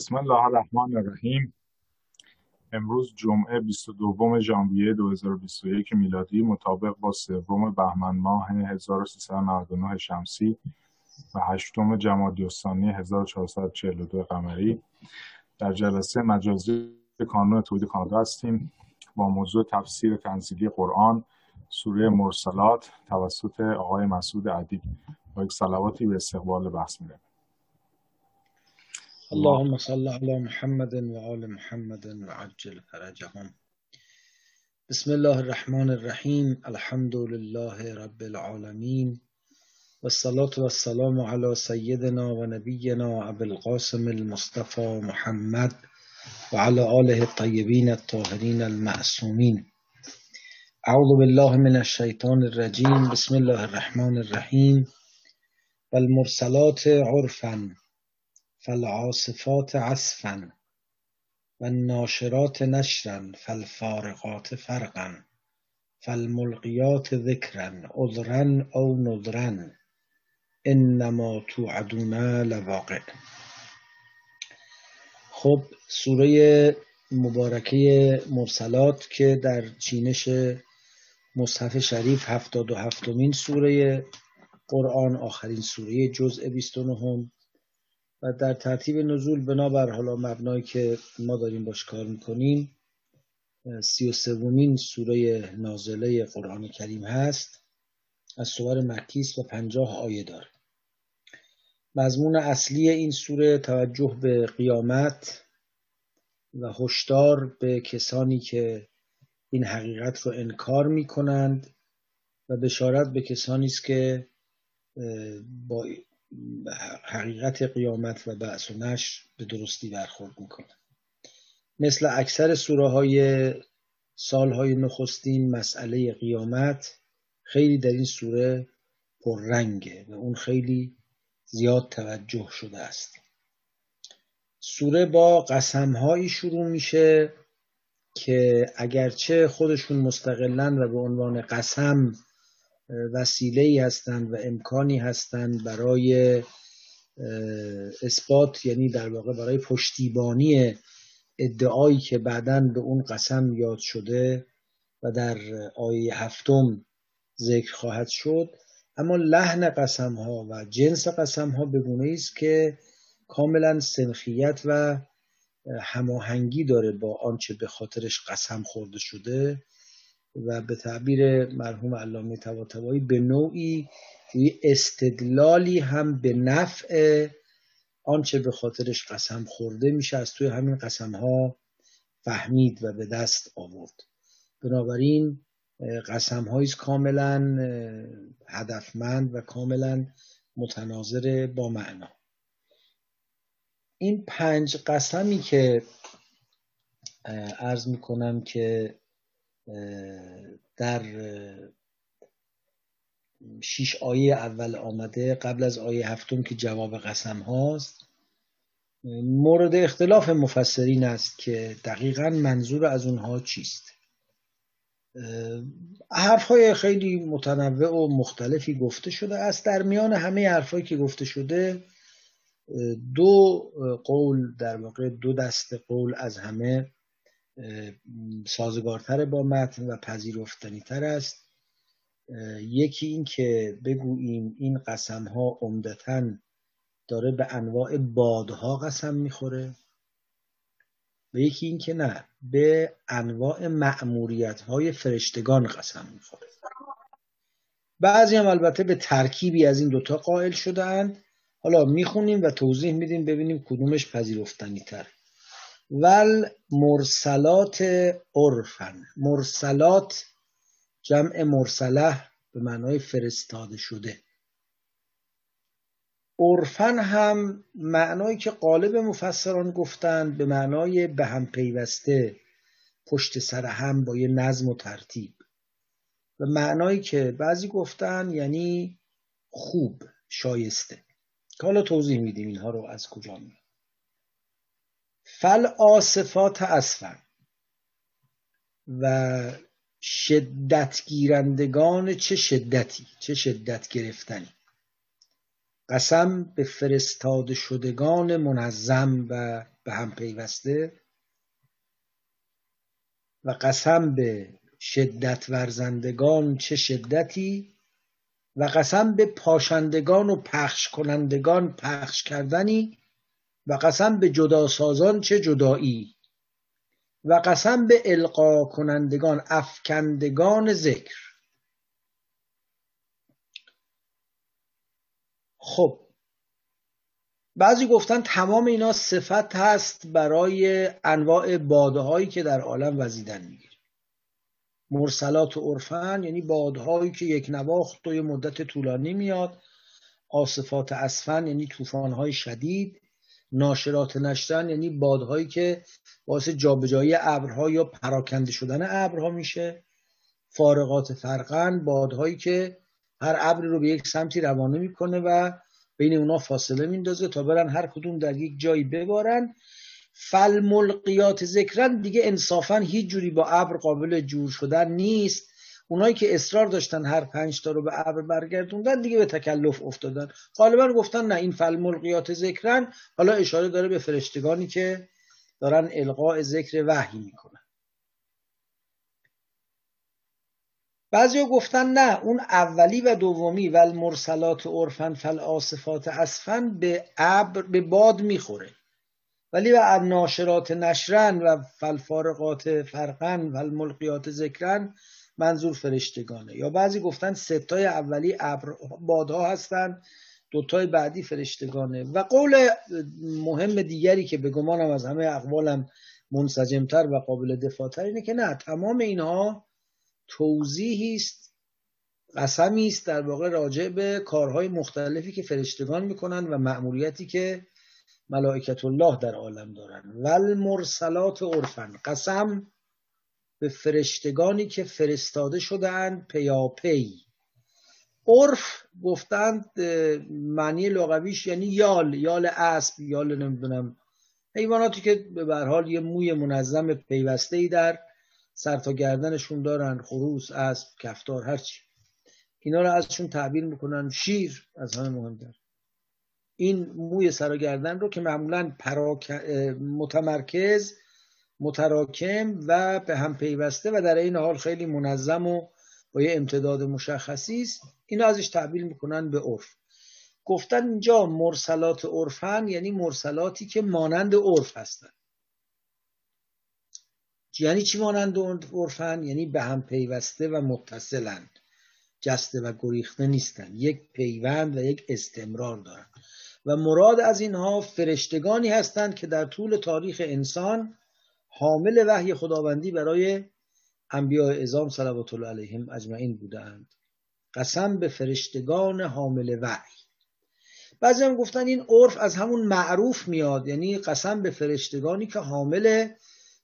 بسم الله الرحمن الرحیم. امروز جمعه 22 ژانویه 2021 میلادی مطابق با سوم بهمن ماه 1399 شمسی و هشتم جمادی الثانی 1442 قمری. در جلسه مجازی کانون تولید کانادا هستیم. با موضوع تفسیر تنزیلی قرآن سوره مرسلات توسط آقای مسعود ادیب با یک صلواتی به استقبال بحث میره اللهم صل على محمد وآل محمد وعجل فرجهم. بسم الله الرحمن الرحیم. الحمد لله رب العالمین. والصلاة والسلام على سيدنا ونبينا أبي القاسم المصطفى محمد وعلى آله الطيبين الطاهرين المعصومين أعوذ بالله من الشيطان الرجيم بسم الله الرحمن الرحيم والمرسلات عرفا. فالعاصفات عصفا والناشرات نشرا فالفارقات فرقا فالملقيات ذكرا عذرا أو نذرا انما توعدون لواقع. خب سوره مبارکه مرسلات که در چینش مصحف شریف هفتاد و هفتمین سوره قرآن آخرین سوره جزء 29 و در ترتیب نزول بنابر حالا مبنایی که ما داریم باش کار می‌کنیم سی و سومین سوره نازله قرآن کریم هست. از سوار مکیس و پنجاه آیه داره. مضمون اصلی این سوره توجه به قیامت و هشدار به کسانی که این حقیقت رو انکار می کنند و بشارت به کسانی است که با حقیقت قیامت و بعث و نشر به درستی برخورد می‌کنند مثل اکثر سوره های سالهای نخستین مسئله قیامت خیلی در این سوره پررنگه و اون خیلی زیاد توجه شده است. سوره با قسمهایی شروع میشه که اگرچه خودشون مستقلن و به عنوان قسم وسیله ای هستند و امکانی هستند برای اثبات یعنی در واقع برای پشتیبانی ادعایی که بعدا به اون قسم یاد شده و در آیه هفتم ذکر خواهد شد. اما لحن قسم ها و جنس قسم ها به گونه است که کاملا سنخیت و هماهنگی داره با آنچه به خاطرش قسم خورده شده. و به تعبیر مرحوم علامه طباطبایی به نوعی استدلالی هم به نفع آنچه به خاطرش قسم خورده میشه از توی همین قسم ها فهمید و به دست آورد. بنابراین قسم هاییست کاملا هدفمند و کاملا متناظر با معنا. این پنج قسمی که عرض می‌کنم که در شیش آیه اول آمده قبل از آیه هفتم که جواب قسم هاست. مورد اختلاف مفسرین است که دقیقا منظور از اونها چیست. حرفهای خیلی متنوع و مختلفی گفته شده است. در میان همه حرفهایی که گفته شده دو قول در واقع دو دست قول از همه سازگارتر با متن و پذیرفتنی تر است یکی این که بگوییم این قسم ها عمدتا داره به انواع بادها قسم می‌خوره و یکی این که نه به انواع معموریت های فرشتگان قسم می‌خوره. بعضی هم البته به ترکیبی از این دوتا قائل شدهاند. حالا می‌خونیم و توضیح میدیم ببینیم کدومش پذیرفتنی تر ول مرسلات عرفن مرسلات جمع مرسله به معنای فرستاده شده. عرفن هم معنایی که قالب مفسران گفتند به معنای به هم پیوسته پشت سر هم با یه نظم و ترتیب. و معنایی که بعضی گفتن یعنی خوب شایسته. که حالا توضیح میدیم اینها رو از کجا میاد فل آصفات اصفن و شدت گیرندگان چه شدتی؟ چه شدت گرفتنی؟ قسم به فرستاده شدگان منظم و به هم پیوسته و قسم به شدت ورزندگان چه شدتی و قسم به پاشندگان و پخش کنندگان پخش کردنی و قسم به جداسازان چه جدایی؟ و قسم به القا کنندگان افکندگان ذکر. خب بعضی گفتن تمام اینا صفت هست برای انواع باده هایی که در عالم وزیدن می‌گیره. مرسلات و عرفن یعنی بادهایی که یک نواخت و مدت طولانی میاد. آصفات اسفن یعنی های شدید. ناشرات نشتن یعنی بادهایی که باعث جابجایی ابرها یا پراکنده شدن ابرها میشه. فارغات فرقن بادهایی که هر ابری رو به یک سمتی روانه می‌کنه و بین اونا فاصله میندازه تا برن هر کدوم در یک جایی ببارن. فالملقیات ذکرن دیگه انصافا هیچ جوری با ابر قابل جور شدن نیست. اونایی که اصرار داشتن هر پنج تا رو به ابر برگردوندن دیگه به تکلف افتادن. غالبا گفتن نه این فالملقیات ذکرن. حالا اشاره داره به فرشتگانی که دارن القاء ذکر وحی می‌کنن. بعضی گفتن نه اون اولی و دومی و المرسلات عرفن فالآصفات اسفن به ابر به باد می‌خوره. ولی و ناشرات نشرن و فلفارقات فرقن و الملقیات ذکرن منظور فرشتگانه. یا بعضی گفتن ستای اولی بادها هستن دوتای بعدی فرشتگانه. و قول مهم دیگری که به گمانم از همه اقوالم منسجمتر و قابل دفاعتر اینه که نه تمام اینها توضیحی است قسمی است در واقع راجع به کارهای مختلفی که فرشتگان می‌کنن و مأموریتی که ملائکت الله در عالم دارن. ول مرسلات عرفن قسم به فرشتگانی که فرستاده شدهاند پیاپی. عرف گفتند معنی لغویش یعنی یال یال اسب یال نمی‌دونم حیواناتی که به حال یه موی منظم پیوسته ای در سر تا گردنشون دارن خروس اسب کفتار هرچی اینا رو ازشون تعبیر می‌کنن شیر از همه مهمتر. این موی سر و گردن رو که معمولا پراک... متمرکز متراکم و به هم پیوسته و در این حال خیلی منظم و با یه امتداد مشخصی است. اینا ازش تعبیر می‌کنن به عرف. گفتن اینجا مرسلات عرفن یعنی مرسلاتی که مانند عرف هستن. یعنی چی مانند عرفن؟ یعنی به هم پیوسته و متصلند جسته و گریخته نیستند یک پیوند و یک استمرار دارند و مراد از اینها فرشتگانی هستند که در طول تاریخ انسان حامل وحی خداوندی برای انبیاء ازام صلوات الله علیهم اجمعین بودند. قسم به فرشتگان حامل وحی. بعضی هم گفتن این عرف از همون معروف میاد یعنی قسم به فرشتگانی که حامل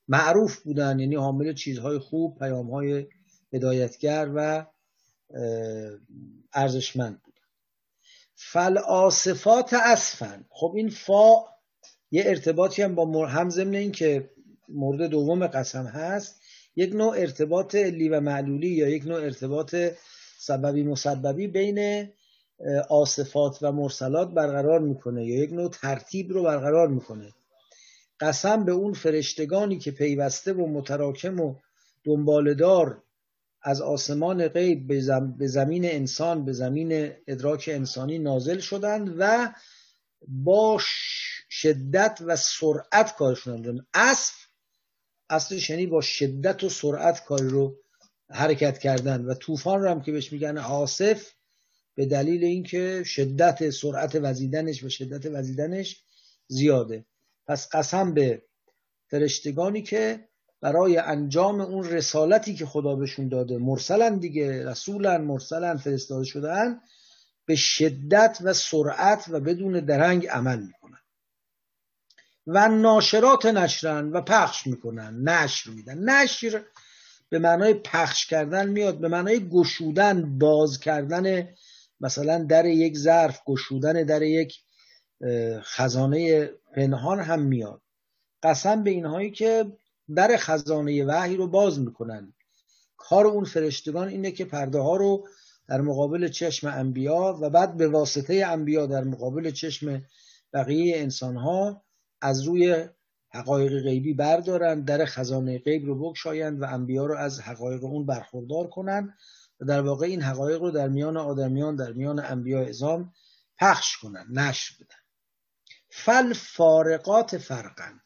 معروف بودن یعنی حامل چیزهای خوب پیامهای هدایتگر و ارزشمند بودن فالآصفات اسفن. خب این فا یه ارتباطی هم با هم ضمن این که مورد دوم قسم هست یک نوع ارتباط لی و معلولی یا یک نوع ارتباط سببی مسببی بین آصفات و مرسلات برقرار می‌کنه یا یک نوع ترتیب رو برقرار می‌کنه. قسم به اون فرشتگانی که پیوسته و متراکم و دنبالدار از آسمان غیب به زمین انسان به زمین ادراک انسانی نازل شدند و با شدت و سرعت کارشون انجام اصف اصلش یعنی با شدت و سرعت کاری رو حرکت کردن و طوفان رو هم که بهش میگن عاصف به دلیل اینکه شدت سرعت وزیدنش و شدت وزیدنش زیاده. پس قسم به فرشتگانی که برای انجام اون رسالتی که خدا بهشون داده مرسلن دیگه رسولن مرسلن فرستاده شدن به شدت و سرعت و بدون درنگ عمل. و ناشرات نشرن و پخش می‌کنن نشر میدن. نشر به معنای پخش کردن میاد به معنای گشودن باز کردن مثلا در یک ظرف گشودن در یک خزانه پنهان هم میاد. قسم به اینهایی که در خزانه وحی رو باز می‌کنن. کار اون فرشتگان اینه که پرده ها رو در مقابل چشم انبیا و بعد به واسطه انبیا در مقابل چشم بقیه انسانها از روی حقایق غیبی بردارند در خزانه غیب رو بگشایند و انبیا رو از حقایق اون برخوردار کنند و در واقع این حقایق رو در میان آدمیان در میان انبیا ازام پخش کنند نشر بدن. فل فارقات فرقن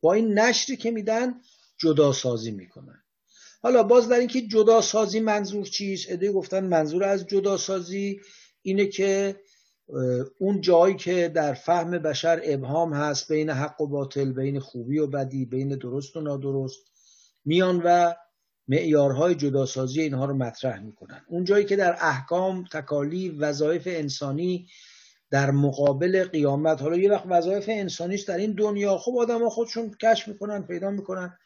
با این نشری که میدن جدا سازی می‌کنن. حالا باز در اینکه جدا سازی منظور چیست؟ ایده گفتن منظور از جدا سازی اینه که اون جایی که در فهم بشر ابهام هست بین حق و باطل بین خوبی و بدی بین درست و نادرست میان و معیارهای جداسازی اینها رو مطرح می‌کنن. اون جایی که در احکام تکالیف وظایف انسانی در مقابل قیامت حالا یه وقت وظایف انسانیش در این دنیا خب آدم ها خودشون کشف می‌کنن پیدا می‌کنن.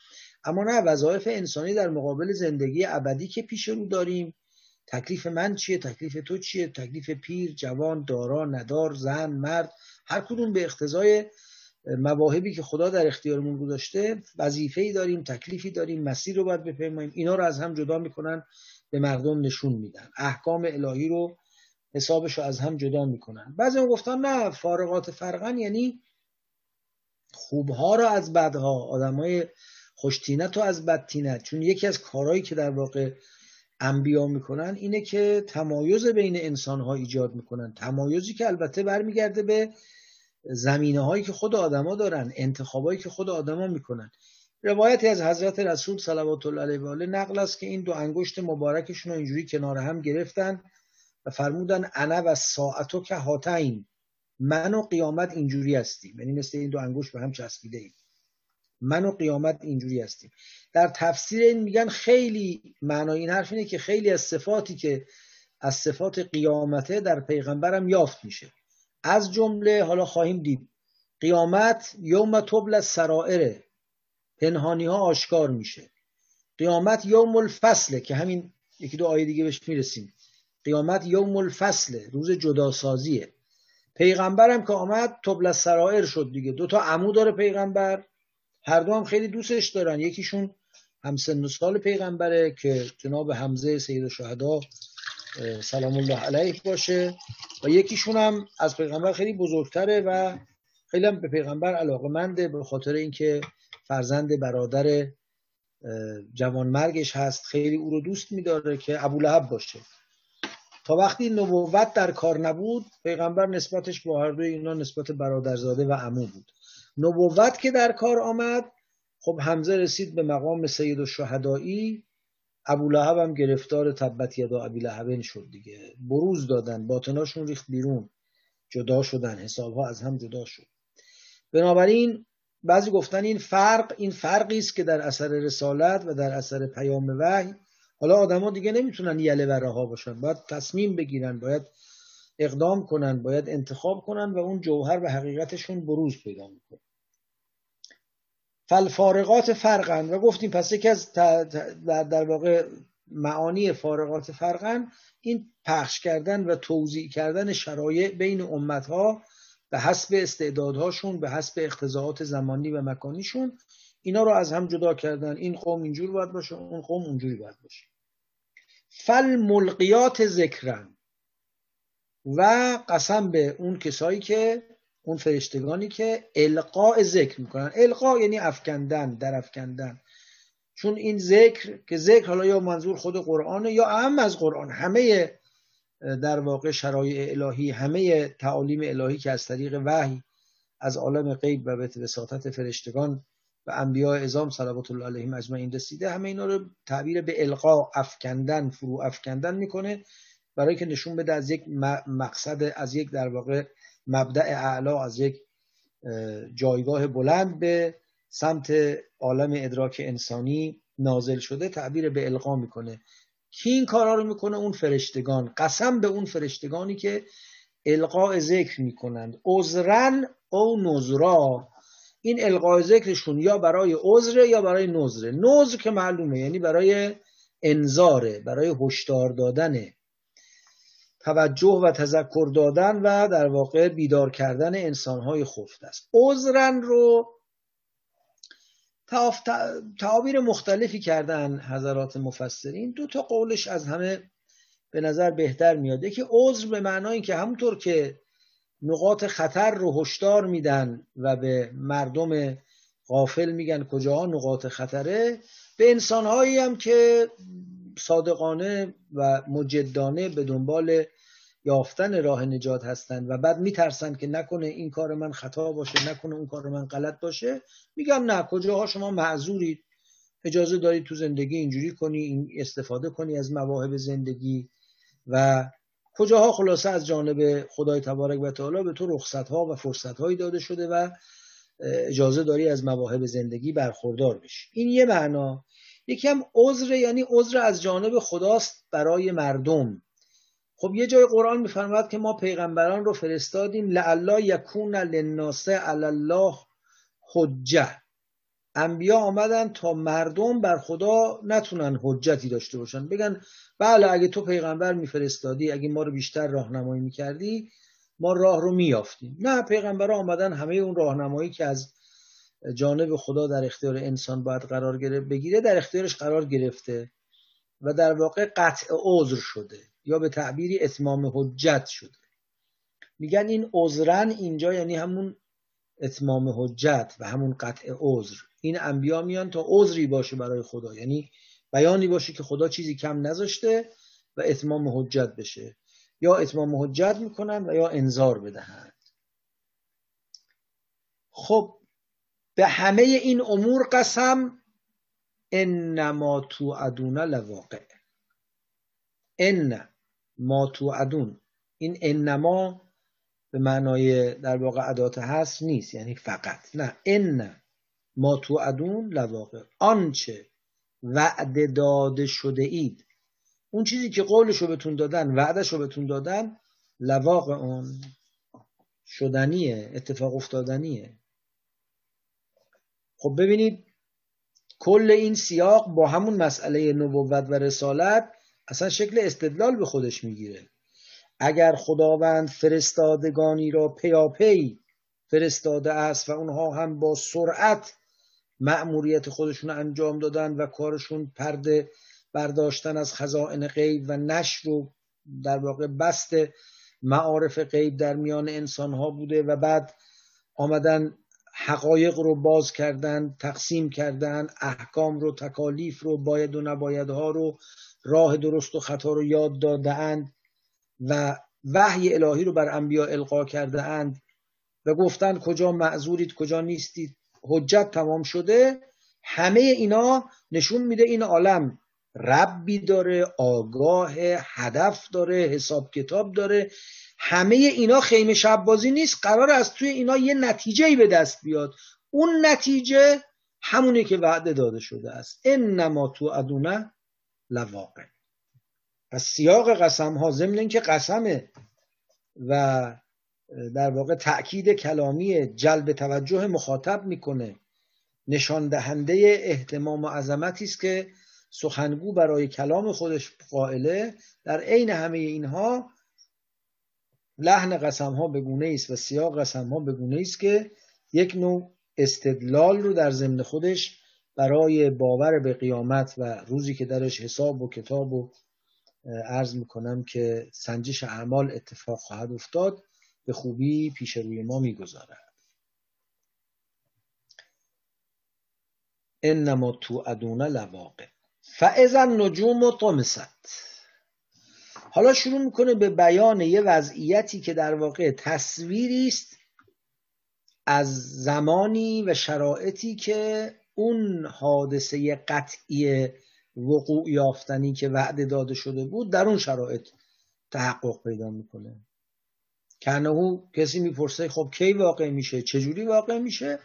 اما نه وظایف انسانی در مقابل زندگی ابدی که پیش رو داریم. تکلیف من چیه؟ تکلیف تو چیه؟ تکلیف پیر جوان دارا ندار زن مرد هر کدوم به اقتضای مواهبی که خدا در اختیارمون گذاشته وظیفه ای داریم تکلیفی داریم مسیر رو باید بپیماییم اینا رو از هم جدا می‌کنن به مردم نشون میدن. احکام الهی رو حسابش رو از هم جدا می‌کنن. بعضی گفتن نه فارغات فرقن یعنی خوبها رو از بدها آدمای خوشتینت رو از بدتینت. چون یکی از کارهایی که در واقع انبیا می‌کنن اینه که تمایز بین انسان ها ایجاد می‌کنن. تمایزی که البته برمیگرده به زمینه هایی که خود آدما دارن انتخابایی که خود آدما می‌کنن. روایتی از حضرت رسول صلوات الله علیه و آله نقل است که این دو انگشت مبارکشون رو اینجوری کنار هم گرفتن و فرمودن انا و ساعتو که هاتین من و قیامت اینجوری هستیم. یعنی مثل این دو انگشت به هم چسبیده ایم من و قیامت اینجوری هستیم. در تفسیر این میگن خیلی معنای این حرف اینه که خیلی از صفاتی که از صفات قیامته در پیغمبرم یافت میشه. از جمله حالا خواهیم دید. قیامت یوم تبل سرائره پنهانی ها آشکار میشه. قیامت یوم الفصله که همین یکی دو آیه دیگه بهش می‌رسیم. قیامت یوم الفصله روز جداسازیه. پیغمبرم که آمد تبل سرائر شد دیگه. دو تا عمو داره پیغمبر. هر دو هم خیلی دوستش دارن. یکیشون هم سن سال پیغمبره که جناب حمزه سید الشهدا سلام الله علیه باشه. و یکیشون هم از پیغمبر خیلی بزرگتره و خیلی هم به پیغمبر علاقه منده به خاطر اینکه فرزند برادر جوانمرگش هست. خیلی او رو دوست میداره که ابو لهب باشه. تا وقتی نبوت در کار نبود پیغمبر نسبتش با هر دوی اینا نسبت برادرزاده و عمو بود. نبوت که در کار آمد خب حمزه رسید به مقام سید الشهدایی ابو لهب هم گرفتار تبت یدا ابی لهبن شد دیگه. بروز دادن باطناشون ریخت بیرون. جدا شدن حسابها از هم جدا شد. بنابراین بعضی گفتن این فرق این فرقی است که در اثر رسالت و در اثر پیام وحی حالا آدما دیگه نمی‌تونن یله و رها باشن. باید تصمیم بگیرن باید اقدام کنن باید انتخاب کنن و اون جوهر و حقیقتشون بروز پیدا می‌کنه. فالفارقات فرقن. و گفتیم پس یکی از در, در واقع معانی فارقات فرقن این پخش کردن و توضیح کردن شرایع بین امتها به حسب استعدادهاشون به حسب اقتضاعات زمانی و مکانیشون اینا رو از هم جدا کردن. این قوم اینجور باید باشه اون قوم اونجوری باید باشه. فل ملقیات ذکرن. و قسم به اون کسایی که اون فرشتگانی که القاء ذکر می‌کنن. القاء یعنی افکندن در افکندن چون این ذکر که ذکر حالا یا منظور خود قرآن یا اهم از قرآن. همه در واقع شرایع الهی همه تعالیم الهی که از طریق وحی از عالم غیب و به وساطت فرشتگان و انبیاء ازام صلوات الله علیهم اجمعین رسیده همه اینا رو تعبیر به القا افکندن فرو افکندن می‌کنه. برای که نشون بده از یک مقصد از یک در واقع مبدع اعلا از یک جایگاه بلند به سمت عالم ادراک انسانی نازل شده تعبیر به القا می‌کنه. کی این کارا رو می‌کنه؟ اون فرشتگان. قسم به اون فرشتگانی که القاء ذکر می‌کنند. عذرن او نظرا این القاء ذکرشون یا برای عذر یا برای نظره نظر که معلومه یعنی برای انذاره برای هشدار دادنه. توجه و تذکر دادن و در واقع بیدار کردن انسانهای خفت است. عذرن رو تعابیر مختلفی کردن حضرات مفسرین. دو تا قولش از همه به نظر بهتر میاد. که عذر به معنای که همونطور که نقاط خطر رو هشدار میدن و به مردم غافل میگن کجاها نقاط خطره به انسانهایی هم که صادقانه و مجدانه به دنبال یافتن راه نجات هستند و بعد میترسن که نکنه این کار من خطا باشه نکنه اون کار من غلط باشه. میگم نه کجاها شما معذورید. اجازه دارید تو زندگی اینجوری کنی این استفاده کنی از مواهب زندگی و کجاها خلاصه از جانب خدای تبارک و تعالی به تو رخصت ها و فرصت هایی داده شده و اجازه داری از مواهب زندگی برخوردار بشی. این یه معنا. یکی هم عذر یعنی عذر از جانب خداست برای مردم. خب یه جای قرآن میفرماد که ما پیغمبران رو فرستادیم لعلا یکون للناس علی الله حجه انبیا آمدن تا مردم بر خدا نتونن حجتی داشته باشن. بگن بله اگه تو پیغمبر میفرستادی اگه ما رو بیشتر راهنمایی می‌کردی ما راه رو میافتیم نه پیغمبر آمدن همه اون راهنمایی که از جانب خدا در اختیار انسان باید قرار گرفت بگیره در اختیارش قرار گرفته و در واقع قطع عذر شده یا به تعبیری اتمام حجت شده. میگن این عذرن اینجا یعنی همون اتمام حجت و همون قطع عذر. این انبیا میان تا عذری باشه برای خدا یعنی بیانی باشه که خدا چیزی کم نذاشته و اتمام حجت بشه. یا اتمام حجت می‌کنن و یا انذار بدهند. خب به همه این امور قسم انما تو ادون لواقع. ان ما تو ادون این انما به معنای در واقع عدات هست نیست یعنی فقط. نه ان ما تو ادون لواقع. آنچه وعده داده شده اید. اون چیزی که قولشو بهتون دادن وعدشو بهتون دادن لواقع اون شدنیه اتفاق افتادنیه. خب ببینید کل این سیاق با همون مسئله نبوت و رسالت اصلا شکل استدلال به خودش می‌گیره. اگر خداوند فرستادگانی را پیاپی فرستاده است و اونها هم با سرعت مأموریت خودشون انجام دادن و کارشون پرده برداشتن از خزائن غیب و نشر و در واقع بست معارف غیب در میان انسان ها بوده و بعد آمدن حقایق رو باز کردن تقسیم کردن احکام رو تکالیف رو باید و نبایدها رو راه درست و خطا رو یاد داده اند و وحی الهی رو بر انبیا القا کرده اند و گفتن کجا معذورید کجا نیستید. حجت تمام شده. همه اینا نشون میده این عالم ربی داره آگاه هدف داره حساب کتاب داره. همه اینا خیمه شب بازی نیست. قرار از توی اینا یه نتیجه به دست بیاد. اون نتیجه همونی که وعده داده شده است. انما تو ادونه لواقع. پس سیاق قسم ها ضمن که قسمه و در واقع تأکید کلامی جلب توجه مخاطب می‌کنه نشان دهنده احتمام و عظمتی است که سخنگو برای کلام خودش قائله در عین همه اینها لحن قسم ها بگونه است و سیاق قسم ها بگونه است که یک نوع استدلال رو در ضمن خودش برای باور به قیامت و روزی که درش حساب و کتاب و عرض می‌کنم که سنجش اعمال اتفاق خواهد افتاد به خوبی پیش روی ما می‌گذارد. انما تو ادونه لواقع. فعضا نجوم و طمست. حالا شروع می‌کنه به بیان یه وضعیتی که در واقع تصویری است از زمانی و شرایطی که اون حادثه قطعی وقوع یافتنی که وعده داده شده بود در اون شرایط تحقق پیدا می‌کنه. کنهو کسی می‌پرسه خب کی واقع میشه؟ چجوری واقع میشه؟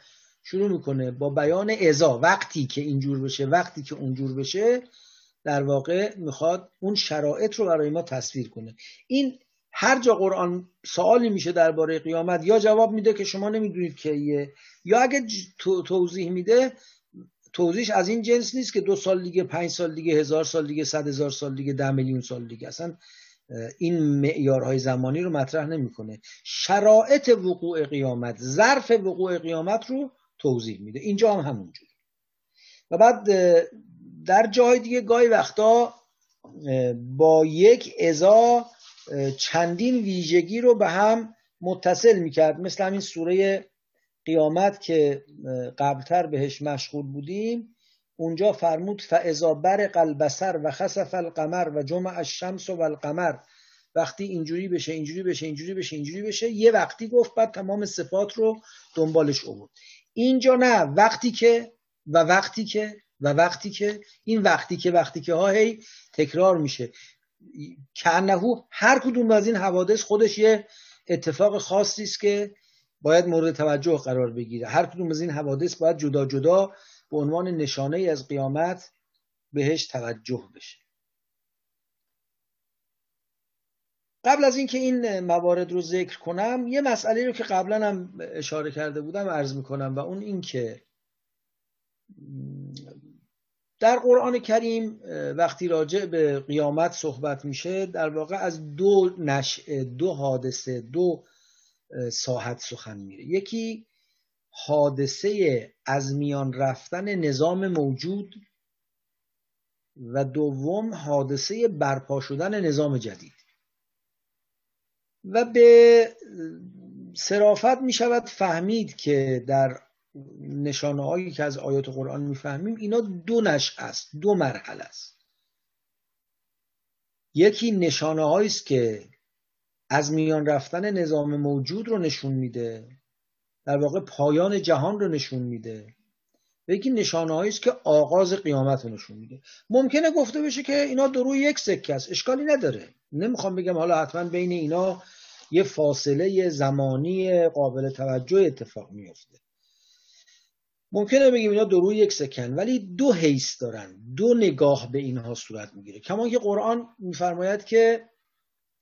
شروع می‌کنه با بیان ازا وقتی که اینجور بشه وقتی که اونجور بشه در واقع می‌خواد اون شرایط رو برای ما تصویر کنه. این هر جا قرآن سوالی میشه درباره قیامت یا جواب میده که شما نمی‌دونید که یا اگه توضیح میده توضیحش از این جنس نیست که دو سال دیگه پنج سال دیگه هزار سال دیگه صد هزار سال دیگه ده میلیون سال دیگه. اصلا این معیارهای زمانی رو مطرح نمی‌کنه. شرایط وقوع قیامت ظرف وقوع قیامت رو توضیح میده. اینجا هم همونجور و بعد در جای دیگه گاهی وقتا با یک ازا چندین ویژگی رو به هم متصل می‌کرد. مثل همین سوره قیامت که قبلتر بهش مشغول بودیم. اونجا فرمود فاذا برق البصر و خسف القمر و جمع الشمس و القمر وقتی اینجوری بشه اینجوری بشه اینجوری بشه اینجوری بشه یه وقتی گفت بعد تمام صفات رو دنبالش آورد. اینجا نه وقتی که و وقتی که و وقتی که این وقتی که وقتی که ها هی تکرار میشه. کنهو هر کدوم از این حوادث خودش یه اتفاق خاصی است که باید مورد توجه قرار بگیره. هر کدوم از این حوادث باید جدا جدا به عنوان نشانه از قیامت بهش توجه بشه. قبل از اینکه این موارد رو ذکر کنم یه مسئله رو که قبلا هم اشاره کرده بودم عرض می‌کنم و اون این که در قرآن کریم وقتی راجع به قیامت صحبت میشه در واقع از دو نشع دو حادثه دو ساحت سخن میره. یکی حادثه از میان رفتن نظام موجود و دوم حادثه برپا شدن نظام جدید. و به صرافت می شود فهمید که در نشانه هایی که از آیات قرآن می‌فهمیم اینا دو نش است دو مرحله است. یکی نشانه است که از میان رفتن نظام موجود رو نشون میده در واقع پایان جهان رو نشون میده. و یکی نشانه است که آغاز قیامت رو نشون میده. ممکنه گفته بشه که اینا درو یک سکه است. اشکالی نداره. نمی‌خوام بگم حالا حتما بین اینا یه فاصله زمانی قابل توجه اتفاق میفته ممکنه بگیم اینا دو یک سکن ولی دو حیث دارن دو نگاه به اینها صورت می‌گیره. کما که قرآن میفرماید که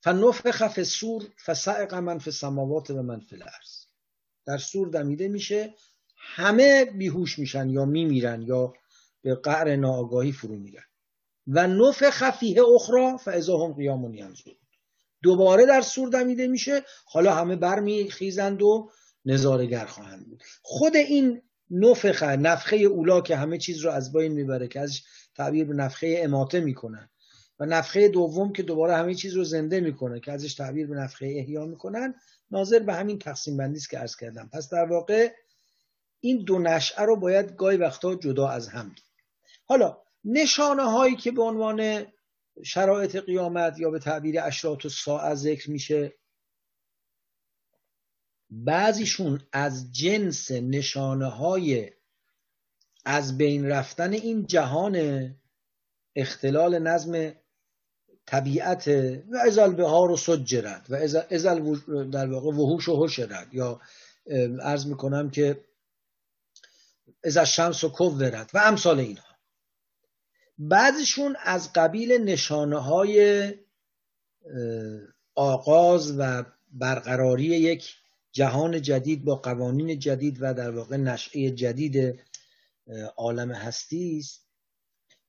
فنفخ خف سور فسعق من فی و من فی در سور دمیده میشه همه بیهوش میشن یا میمیرن یا به قعر ناآگاهی فرو میرن. و نفخ خفیه اخرى فاذا هم قیام ینظرون. دوباره در سور دمیده میشه حالا همه برمیخیزند و نظارگر خواهند بود. خود این نفخه نفخه اولا که همه چیز رو از بین می‌بره که ازش تعبیر به نفخه اماته می‌کنن. و نفخه دوم که دوباره همه چیز رو زنده می‌کنه که ازش تعبیر به نفخه احیا می‌کنن ناظر به همین تقسیم بندی است که عرض کردم. پس در واقع این دو نشعه رو باید گاهی وقتا جدا از هم دید حالا نشانه هایی که به عنوان شرایط قیامت یا به تعبیر اشراط ساعت ذکر میشه بعضیشون از جنس نشانه های از بین رفتن این جهان اختلال نظم طبیعت و ازال بهار و سجرد و ازال در واقع وحوش و حشرد یا ارز می‌کنم که از شمس و کوورد و امثال اینها. بعضشون از قبیل نشانه های آغاز و برقراری یک جهان جدید با قوانین جدید و در واقع نشعه جدید عالم هستی است.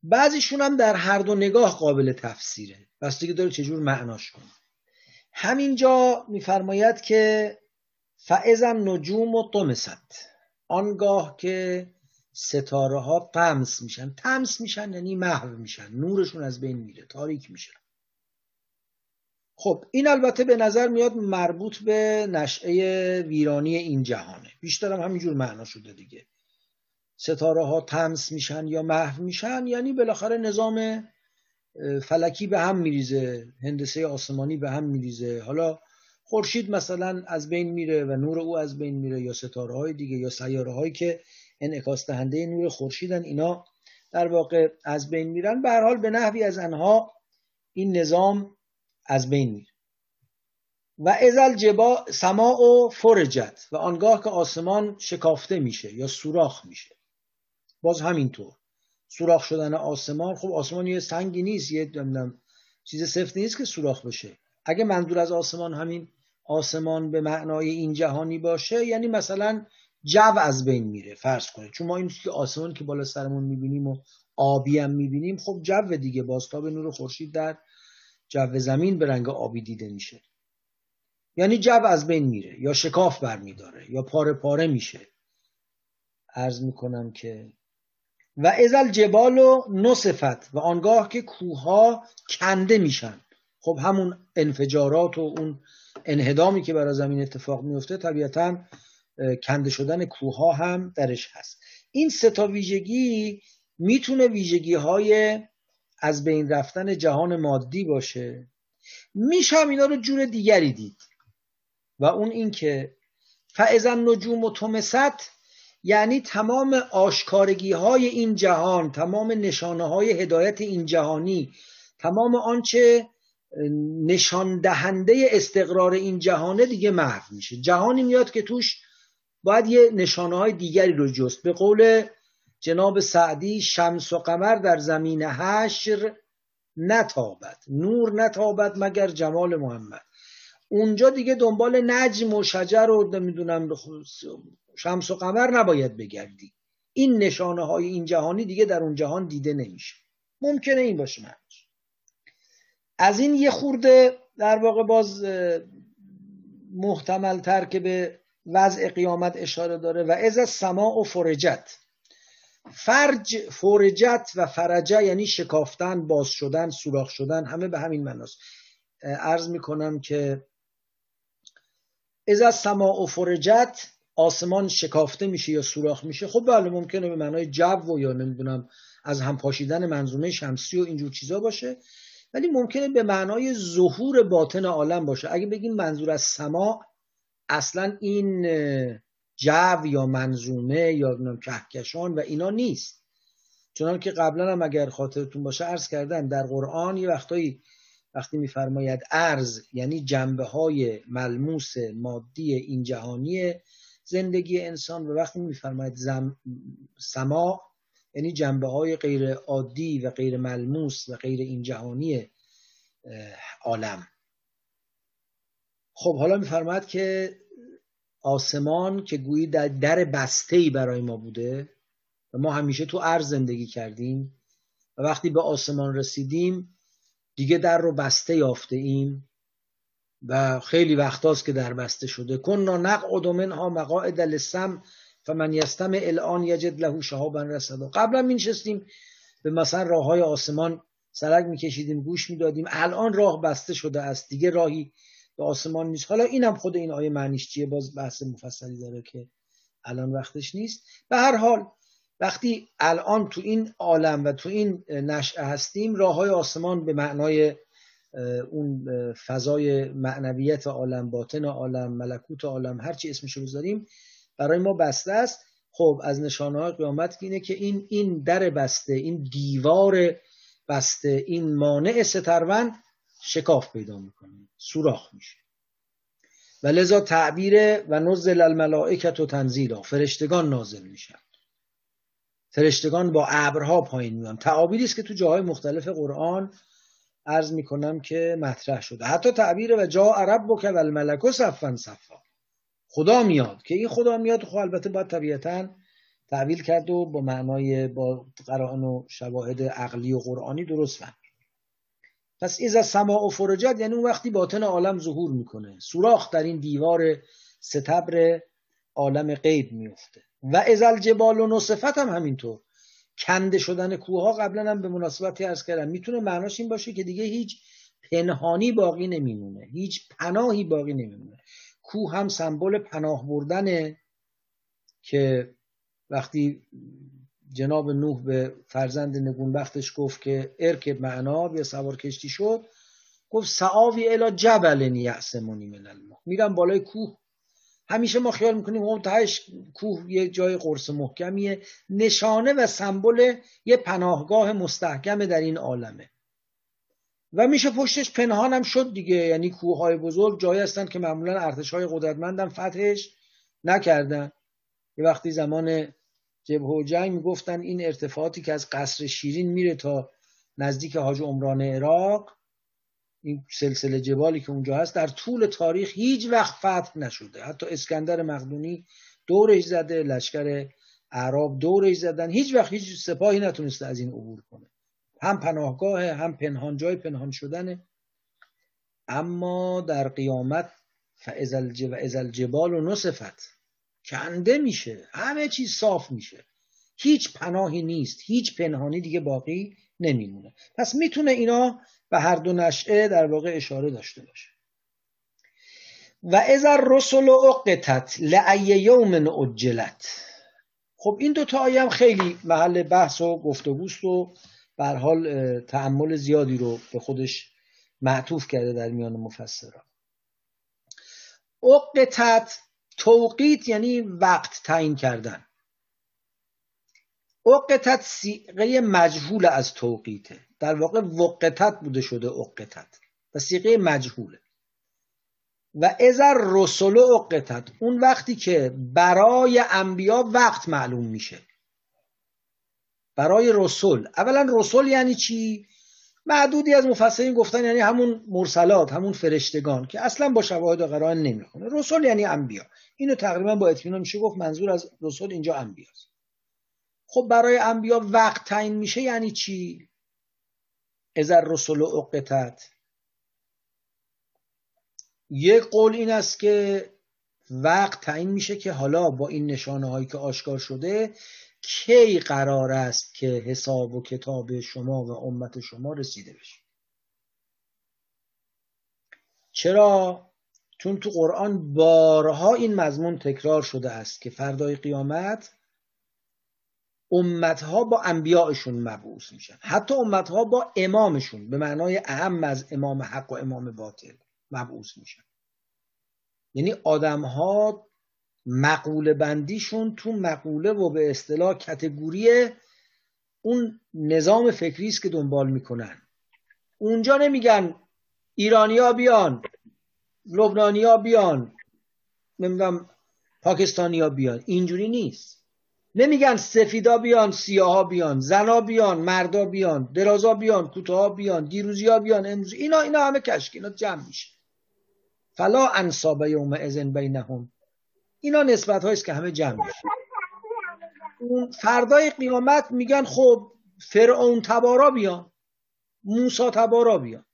بعضیشون هم در هر دو نگاه قابل تفسیره. بستگی داره چجور معناش کنه؟ همینجا میفرماید که فعزم نجوم و طمست. آنگاه که ستاره ها تمس میشن. تمس میشن یعنی محو میشن. نورشون از بین میره. تاریک میشن خب این البته به نظر میاد مربوط به نشعه ویرانی این جهانه. بیشترم همینجور معنا شده دیگه. ستاره ها تمس میشن یا محو میشن یعنی بالاخره نظام فلکی به هم میریزه هندسه آسمانی به هم میریزه. حالا خورشید مثلا از بین میره و نور او از بین میره یا ستاره های دیگه یا سیاره هایی که انعکاس دهنده نور خورشیدن اینا در واقع از بین میرن. به هر حال به نحوی از انها این نظام از بین میره. و ازل جبا سما و فرجت و آنگاه که آسمان شکافته میشه یا سوراخ میشه. باز همینطور. سوراخ شدن آسمان خب آسمان یه سنگی نیست یه دمدم چیز سفت نیست که سوراخ بشه. اگه منظور از آسمان همین آسمان به معنای این جهانی باشه یعنی مثلا جو از بین میره فرض کنید. چون ما این که آسمان که بالا سرمون می‌بینیم و آبی هم می‌بینیم خب جو دیگه بازتاب نور خورشید در جو زمین به رنگ آبی دیده میشه. یعنی جو از بین میره یا شکاف برمیداره یا پاره پاره میشه. عرض می‌کنم که و ازل جبال و نصفت و آنگاه که کوها کنده میشن. خب همون انفجارات و اون انهدامی که برای زمین اتفاق میفته طبیعتا کنده شدن کوها هم درش هست. این سه تا ویژگی می‌تونه ویژگی های از بین رفتن جهان مادی باشه. میشه هم اینا رو جور دیگری دید. و اون اینکه فعزن نجوم و تمست یعنی تمام آشکارگی های این جهان تمام نشانه های هدایت این جهانی تمام آنچه نشان دهنده استقرار این جهانه دیگه محو میشه. جهانی میاد که توش باید یه نشانه های دیگری رو جست. به قول جناب سعدی شمس و قمر در زمین حشر نتابد. نور نتابد مگر جمال محمد. اونجا دیگه دنبال نجم و شجر و نمی‌دونم شمس و قمر نباید بگردی. این نشانه های این جهانی دیگه در اون جهان دیده نمیشه. ممکنه این باشه معنیش از این یه خورده در واقع باز محتمل تر که به وضع قیامت اشاره داره و از سما و فرجت. فرج فرجت و فرجه یعنی شکافتن باز شدن سوراخ شدن همه به همین معناست. عرض می‌کنم که از از سما و فرجت آسمان شکافته میشه یا سوراخ میشه خب بله ممکنه به معنای جو و یا نمی‌دونم از هم پاشیدن منظومه شمسی و اینجور چیزا باشه ولی ممکنه به معنای ظهور باطن عالم باشه. اگه بگیم منظور از سما اصلا این جو یا منظومه یا کهکشان و اینا نیست. چنان که قبلا هم اگر خاطرتون باشه عرض کردن در قرآن یه وقتایی وقتی میفرماید ارز یعنی جنبه های ملموس مادی این جهانی زندگی انسان و وقتی میفرماید سما یعنی جنبه های غیر عادی و غیر ملموس و غیر این جهانی عالم. خب حالا میفرماید که آسمان که گویی در در بسته ای برای ما بوده و ما همیشه تو عرض زندگی کردیم و وقتی به آسمان رسیدیم دیگه در رو بسته یافته ایم و خیلی وقتاست که در بسته شده. کن نقعد منها مقاعد للسم فمن یستم الان یجد له شهابا رصدا قبلا می نشستیم به مثلا راه های آسمان سرک میکشیدیم گوش می‌دادیم. الان راه بسته شده است. دیگه راهی به آسمان نیست. حالا اینم خود این آیه معنیش چیه؟ باز بحث مفصلی داره که الان وقتش نیست. به هر حال وقتی الان تو این عالم و تو این نشعه هستیم راه های آسمان به معنای اون فضای معنویت عالم باطن عالم ملکوت عالم هر چی اسمشو بذاریم برای ما بسته است. خب از نشانه های قیامت اینه که این این در بسته این دیوار بسته این مانع سترون شکاف پیدا می‌کنه سوراخ میشه. و لذا تعبیر و نزل الملائکت و تنزیلا فرشتگان نازل میشن. فرشتگان با ابرها پایین میان. تعابیری است که تو جاهای مختلف قرآن عرض می‌کنم که مطرح شده. حتی تعبیر و جا عرب بک و الملک و صفا صفا. خدا میاد که این خدا میاد خب البته باید طبیعتا تعویل کرد و با معنای با قرآن و شواهد عقلی و قرآنی درست فهم پس از سما و فرجت یعنی اون وقتی باطن عالم ظهور می‌کنه. سوراخ در این دیوار ستبر عالم غیب میفته و ازل جبال و نصفت هم همینطور. کنده شدن کوه ها قبلا هم به مناسبتی ارز کردم. می‌تونه معناش این باشه که دیگه هیچ پنهانی باقی نمیمونه. هیچ پناهی باقی نمیمونه. کوه هم سمبل پناه بردنه که وقتی جناب نوح به فرزند نگونبختش گفت که ارکب معنا یا سوار کشتی شد گفت سعاوی الا جبل یعصمونی من الماء. میرم بالای کوه. همیشه ما خیال می‌کنیم اون تهش کوه یه جای قرص محکمیه نشانه و سمبل یه پناهگاه مستحکم در این عالمه. و میشه پشتش پنهانم شد دیگه. یعنی کوه های بزرگ جایی هستن که معمولا ارتش های قدرتمندم فتحش نکردن. یه وقتی زمان جبه و جنگ می‌گفتن این ارتفاعاتی که از قصر شیرین میره تا نزدیک حاج عمران عراق این سلسله جبالی که اونجا هست در طول تاریخ هیچ وقت فتح نشده. حتی اسکندر مقدونی دورش زده لشکر اعراب دورش زدن. هیچ وقت هیچ سپاهی نتونسته از این عبور کنه. هم پناهگاه هم پنهان جای پنهان شدنه. اما در قیامت و ازل جبال و نصفت. کنده میشه. همه چیز صاف میشه. هیچ پناهی نیست. هیچ پنهانی دیگه باقی نمیمونه. پس می‌تونه اینا به هر دو نشعه در واقع اشاره داشته باشه. و از رسول اقتت لعی یوم اجلت. خب این دو تا آیه هم خیلی محل بحث و گفتگوست و به حال تعمل زیادی رو به خودش معطوف کرده در میان مفسران. اقتت توقیت یعنی وقت تعیین کردن. اقتت سیقه مجهول از توقیته. در واقع وقتت بوده شده اقتت و سیقه مجهوله. و ازر رسول اقتت اون وقتی که برای انبیا وقت معلوم میشه. برای رسول. اولا رسول یعنی چی؟ معدودی از مفسرین گفتن یعنی همون مرسلات همون فرشتگان که اصلا با شواهد و قرائن نمی‌خونه. رسول یعنی انبیا. اینو تقریبا با اطمینان میشه گفت منظور از رسول اینجا انبیاست. خب برای انبیا وقت تعیین میشه یعنی چی؟ ازر رسول اقتت. یک قول این است که وقت تعیین میشه که حالا با این نشانه هایی که آشکار شده کی قرار است که حساب و کتاب شما و امت شما رسیده بشه؟ چرا؟ چون تو قرآن بارها این مضمون تکرار شده است که فردای قیامت امتها با انبیائشون مبعوث میشن. حتی امتها با امامشون به معنای اهم از امام حق و امام باطل مبعوث میشن. یعنی آدمها مقوله بندیشون تو مقوله و به اصطلاح کتگوری اون نظام فکری است که دنبال می‌کنن. اونجا نمیگن ایرانیا بیان لبنانیا بیان نمی‌دونم پاکستانیا بیان. اینجوری نیست. نمیگن سفیدا بیان سیاها بیان زنا بیان مردا بیان درازا بیان کوتاه بیان دیروزیا بیان امروز اینا اینا همه کشک اینا جمع میشه. فلا انصاب یوم ازن بینهم. اینا نسبت است که همه جمع میشه فردای قیامت میگن خب فرعون تبارا بیان موسا تبارا بیان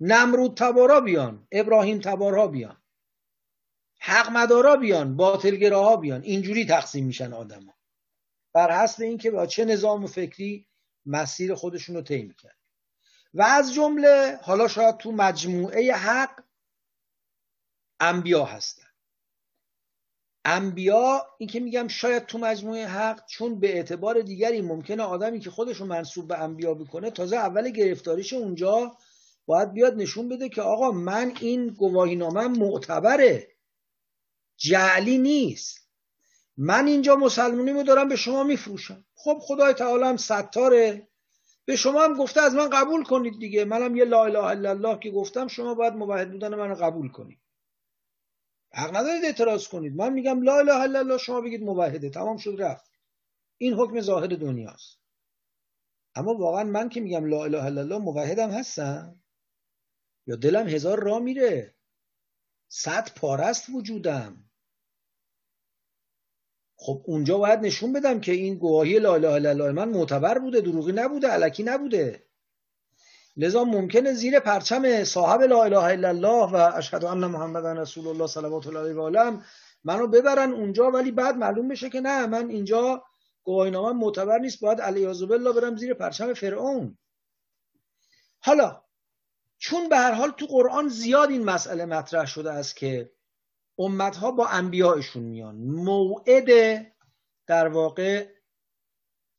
نمرود تبارا بیان ابراهیم تبارا بیان حق مدارا بیان باطلگراها بیان. اینجوری تقسیم میشن آدما. بر حسب اینکه با چه نظام فکری مسیر خودشون رو طی می‌کرد. و از جمله حالا شاید تو مجموعه حق انبیا هستن. انبیا این که میگم شاید تو مجموعه حق چون به اعتبار دیگری ممکنه آدمی که خودشو منصوب به انبیا بکنه تازه اول گرفتاریش اونجا باید بیاد نشون بده که آقا من این گواهی نامه معتبره. جعلی نیست. من اینجا مسلمونیمو دارم به شما میفروشم. خب خدای تعالی هم ستاره. به شما هم گفته از من قبول کنید دیگه. منم یه لا اله الا الله که گفتم شما باید موحد بودن من قبول کنید. حق ندارید اعتراض کنید. من میگم لا اله الا الله شما بگید موحده. تمام شد رفت. این حکم ظاهر دنیاست. اما واقعا من که میگم لا اله الا الله موحدم هستم؟ یا دلم هزار را میره؟ صد پارست وجودم. خب اونجا باید نشون بدم که این گواهی لا اله الا الله من معتبر بوده دروغی نبوده علکی نبوده. لذا ممکنه زیر پرچم صاحب لا اله الا الله و اشهد ان محمد رسول الله صلوات الله علیه و آله منو ببرن اونجا ولی بعد معلوم بشه که نه من اینجا گواهینامه معتبر نیست باید علیاذ بالله برم زیر پرچم فرعون. حالا چون به هر حال تو قرآن زیاد این مسئله مطرح شده است که امتها با انبیایشون میان. موعد در واقع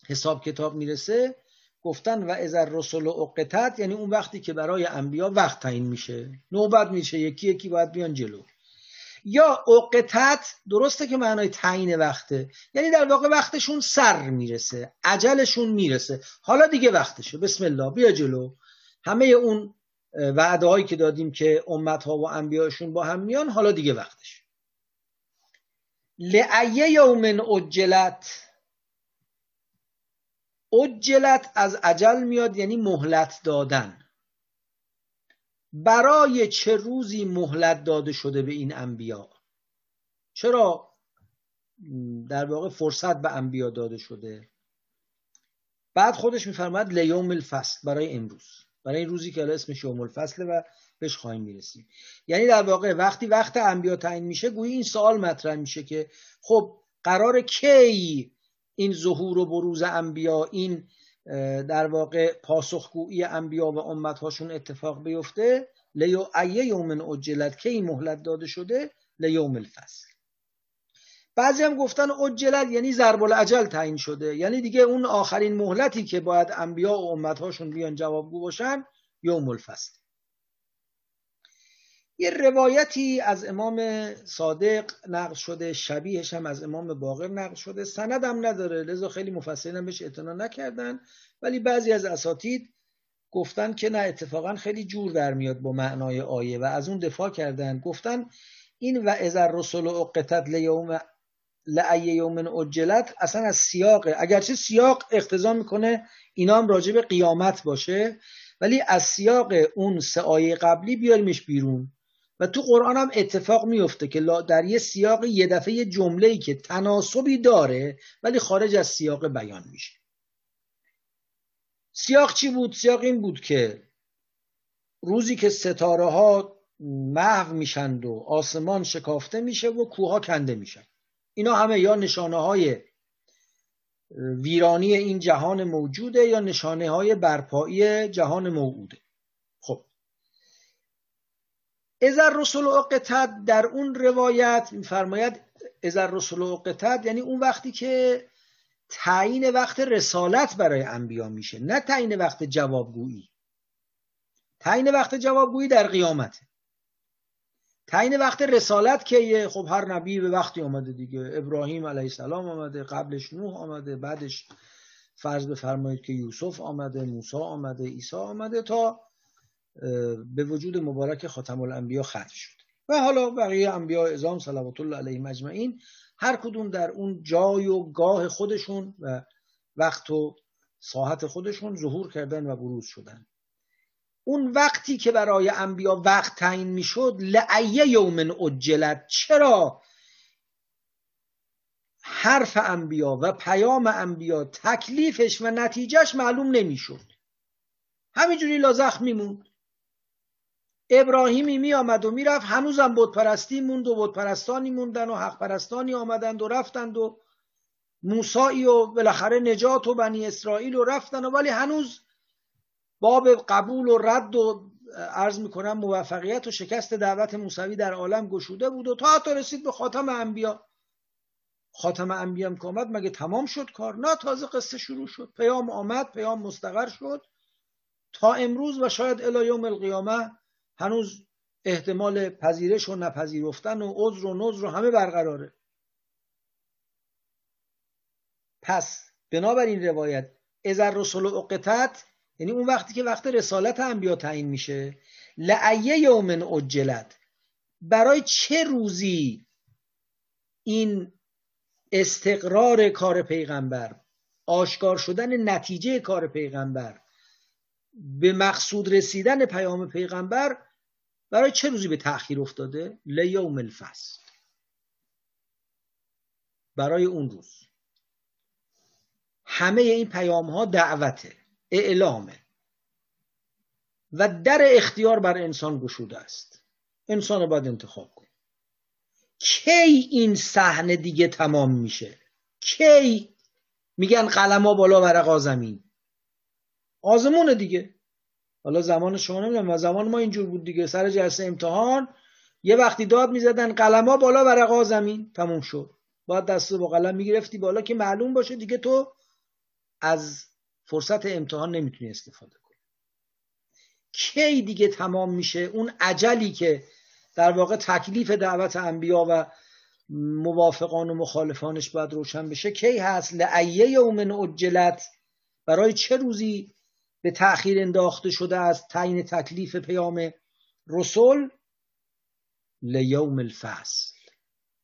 حساب کتاب می‌رسه. گفتن و از رسول اقتت یعنی اون وقتی که برای انبیا وقت تعیین میشه. نوبت میشه یکی یکی باید بیان جلو. یا اقتت درسته که معنای تعیین وقته یعنی در واقع وقتشون سر می‌رسه عجلشون می‌رسه. حالا دیگه وقتشه. بسم الله بیا جلو. همه اون وعده هایی که دادیم که امت ها و انبیاشون با هم میان حالا دیگه وقتش لعیه یومن اجلت اجلت از عجل میاد یعنی مهلت دادن. برای چه روزی مهلت داده شده به این انبیا؟ چرا در واقع فرصت به انبیا داده شده؟ بعد خودش میفرماد لیوم الفصل برای امروز. برای این روزی که اسمش یوم الفصل و بهش خواهیم می‌رسیم. یعنی در واقع وقتی وقت انبیا تعیین میشه گویی این سوال مطرح میشه که خب قرار کی این ظهور و بروز انبیا این در واقع پاسخگویی انبیا و امتهاشون اتفاق بیفته لیو ایه یوم اجلت که این مهلت داده شده؟ لیوم الفصل. بعضی هم گفتن اجلت یعنی ضرب العجل تعیین شده. یعنی دیگه اون آخرین مهلتی که باید انبیا و امتهاشون بیان جوابگو باشن یوم الفصل. یه روایتی از امام صادق نقل شده شبیهش هم از امام باقر نقل شده. سند هم نداره لذا خیلی مفصلین هم بهش اعتنا نکردن. ولی بعضی از اساتید گفتن که نه اتفاقا خیلی جور در میاد با معنای آیه و از اون دفاع کردن. گفتن این و ازر رسول اقتت لیوم لعی یوم اجلت اصلا از سیاقه. اگرچه سیاق اقتضا می‌کنه اینا هم راجع به قیامت باشه. ولی از سیاق اون سه آیه قبلی بیاریمش بیرون. و تو قرآن هم اتفاق میفته که در یه سیاق یه دفعه جمله ای که تناسبی داره ولی خارج از سیاق بیان میشه. سیاق چی بود؟ سیاق این بود که روزی که ستاره ها محو میشند و آسمان شکافته میشه و کوها کنده میشن. اینا همه یا نشانه های ویرانی این جهان موجوده یا نشانه های برپایی جهان موعوده. خب ازر رسول اقتد در اون روایت میفرماید ازر رسول اقتد یعنی اون وقتی که تعیین وقت رسالت برای انبیا میشه نه تعیین وقت جوابگویی. تعیین وقت جوابگویی در قیامته تعیین وقت رسالت که خب هر نبی به وقتی آمده دیگه. ابراهیم علیه السلام آمده قبلش نوح آمده بعدش فرض بفرمایید که یوسف آمده موسی آمده عیسی آمده تا به وجود مبارک خاتم الانبیا ختم شد. و حالا بقیه انبیا اعظام صلوات الله علیهم اجمعین هر کدوم در اون جای و گاه خودشون و وقت و ساحت خودشون ظهور کردن و بروز شدن. اون وقتی که برای انبیا وقت تعیین می‌شد لعیه یوم اجلت. چرا؟ حرف انبیا و پیام انبیا تکلیفش و نتیجهش معلوم نمی‌شد. همینجوری لازخ میموند ابراهیمی می آمد و می‌رفت. هنوزم بود پرستی موند و پرستانی موندن و حق پرستانی آمدند و رفتند و موسایی و بالاخره نجات و بنی اسرائیل و رفتن. و ولی هنوز باب قبول و رد و عرض می‌کنم موفقیت و شکست دعوت موسوی در عالم گشوده بود و تا حتی رسید به خاتم انبیا. خاتم انبیا که آمد مگه تمام شد کار؟ نه تازه قصه شروع شد. پیام آمد پیام مستقر شد. تا امروز و شاید الی یوم القیامه هنوز احتمال پذیرش و نپذیرفتن و عذر و نذر و همه برقراره. پس بنابراین روایت ازر رسول اقتت یعنی اون وقتی که وقت رسالت انبیا تعیین میشه لعیه یومن اجلت برای چه روزی این استقرار کار پیغمبر آشکار شدن نتیجه کار پیغمبر به مقصود رسیدن پیام پیغمبر برای چه روزی به تأخیر افتاده؟ لیوم الفصل. برای اون روز. همه این پیام ها دعوته اعلامه. و در اختیار بر انسان گشوده است. انسان باید انتخاب کن کی این صحنه دیگه تمام میشه؟ کی؟ میگن قلما بالا ورقا زمین. آزمون دیگه. حالا زمان شما نمی‌دونم و زمان ما اینجور بود دیگه. سر جلسه امتحان یه وقتی داد می‌زدن قلما بالا ورقا زمین. تموم شد. باید دست با قلم می‌گرفتی بالا که معلوم باشه دیگه تو از فرصت امتحان نمی‌تونی استفاده کنی. کی دیگه تمام میشه؟ اون عجلی که در واقع تکلیف دعوت انبیا و موافقان و مخالفانش باید روشن بشه کی هست؟ لعیه یوم اجلت برای چه روزی به تأخیر انداخته شده از تعیین تکلیف پیام رسول لیوم الفصل.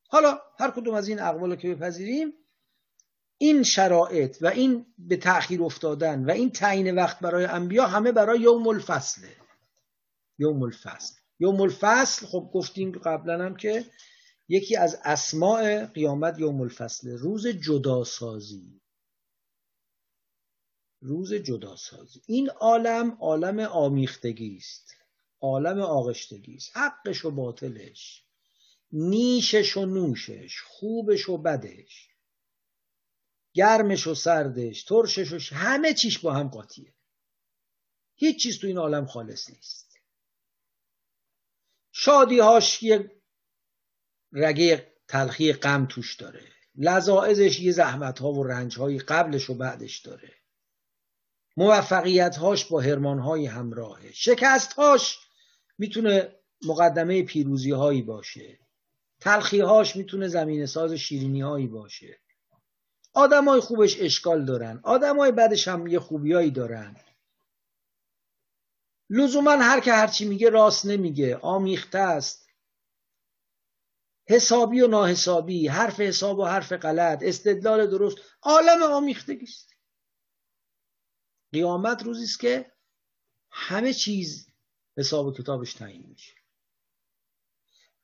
حالا هر کدوم از این اقوال که بپذیریم این شرایط و این به تأخیر افتادن و این تعیین وقت برای انبیا همه برای یوم الفصله یوم الفصل. یوم الفصل خب گفتیم قبلا هم که یکی از اسماع قیامت یوم الفصل روز جداسازی. روز جداسازی. این عالم عالم آمیختگی است. عالم آغشتگی است. حقش و باطلش. نیشش و نوشش. خوبش و بدش. گرمش و سردش. ترشش و همه چیش با هم قاطیه. هیچ چیز تو این عالم خالص نیست. شادیهاش یه رگه تلخی غم توش داره. لذاعزش یه زحمت ها و رنج های قبلش و بعدش داره. موفقیت هاش با هرمان های همراهه. شکست هاش می‌تونه مقدمه پیروزی هایی باشه. تلخی هاش می‌تونه زمین ساز شیرینی هایی باشه. آدمای خوبش اشکال دارن. آدمای بعدش هم یه خوبیایی دارن. لزوما هر که هرچی میگه راست نمیگه. آمیخته است. حسابی و ناحسابی. حرف حساب و حرف غلط. استدلال درست. عالم آمیختگی است. قیامت روزی است که همه چیز حساب و کتابش تعیین میشه.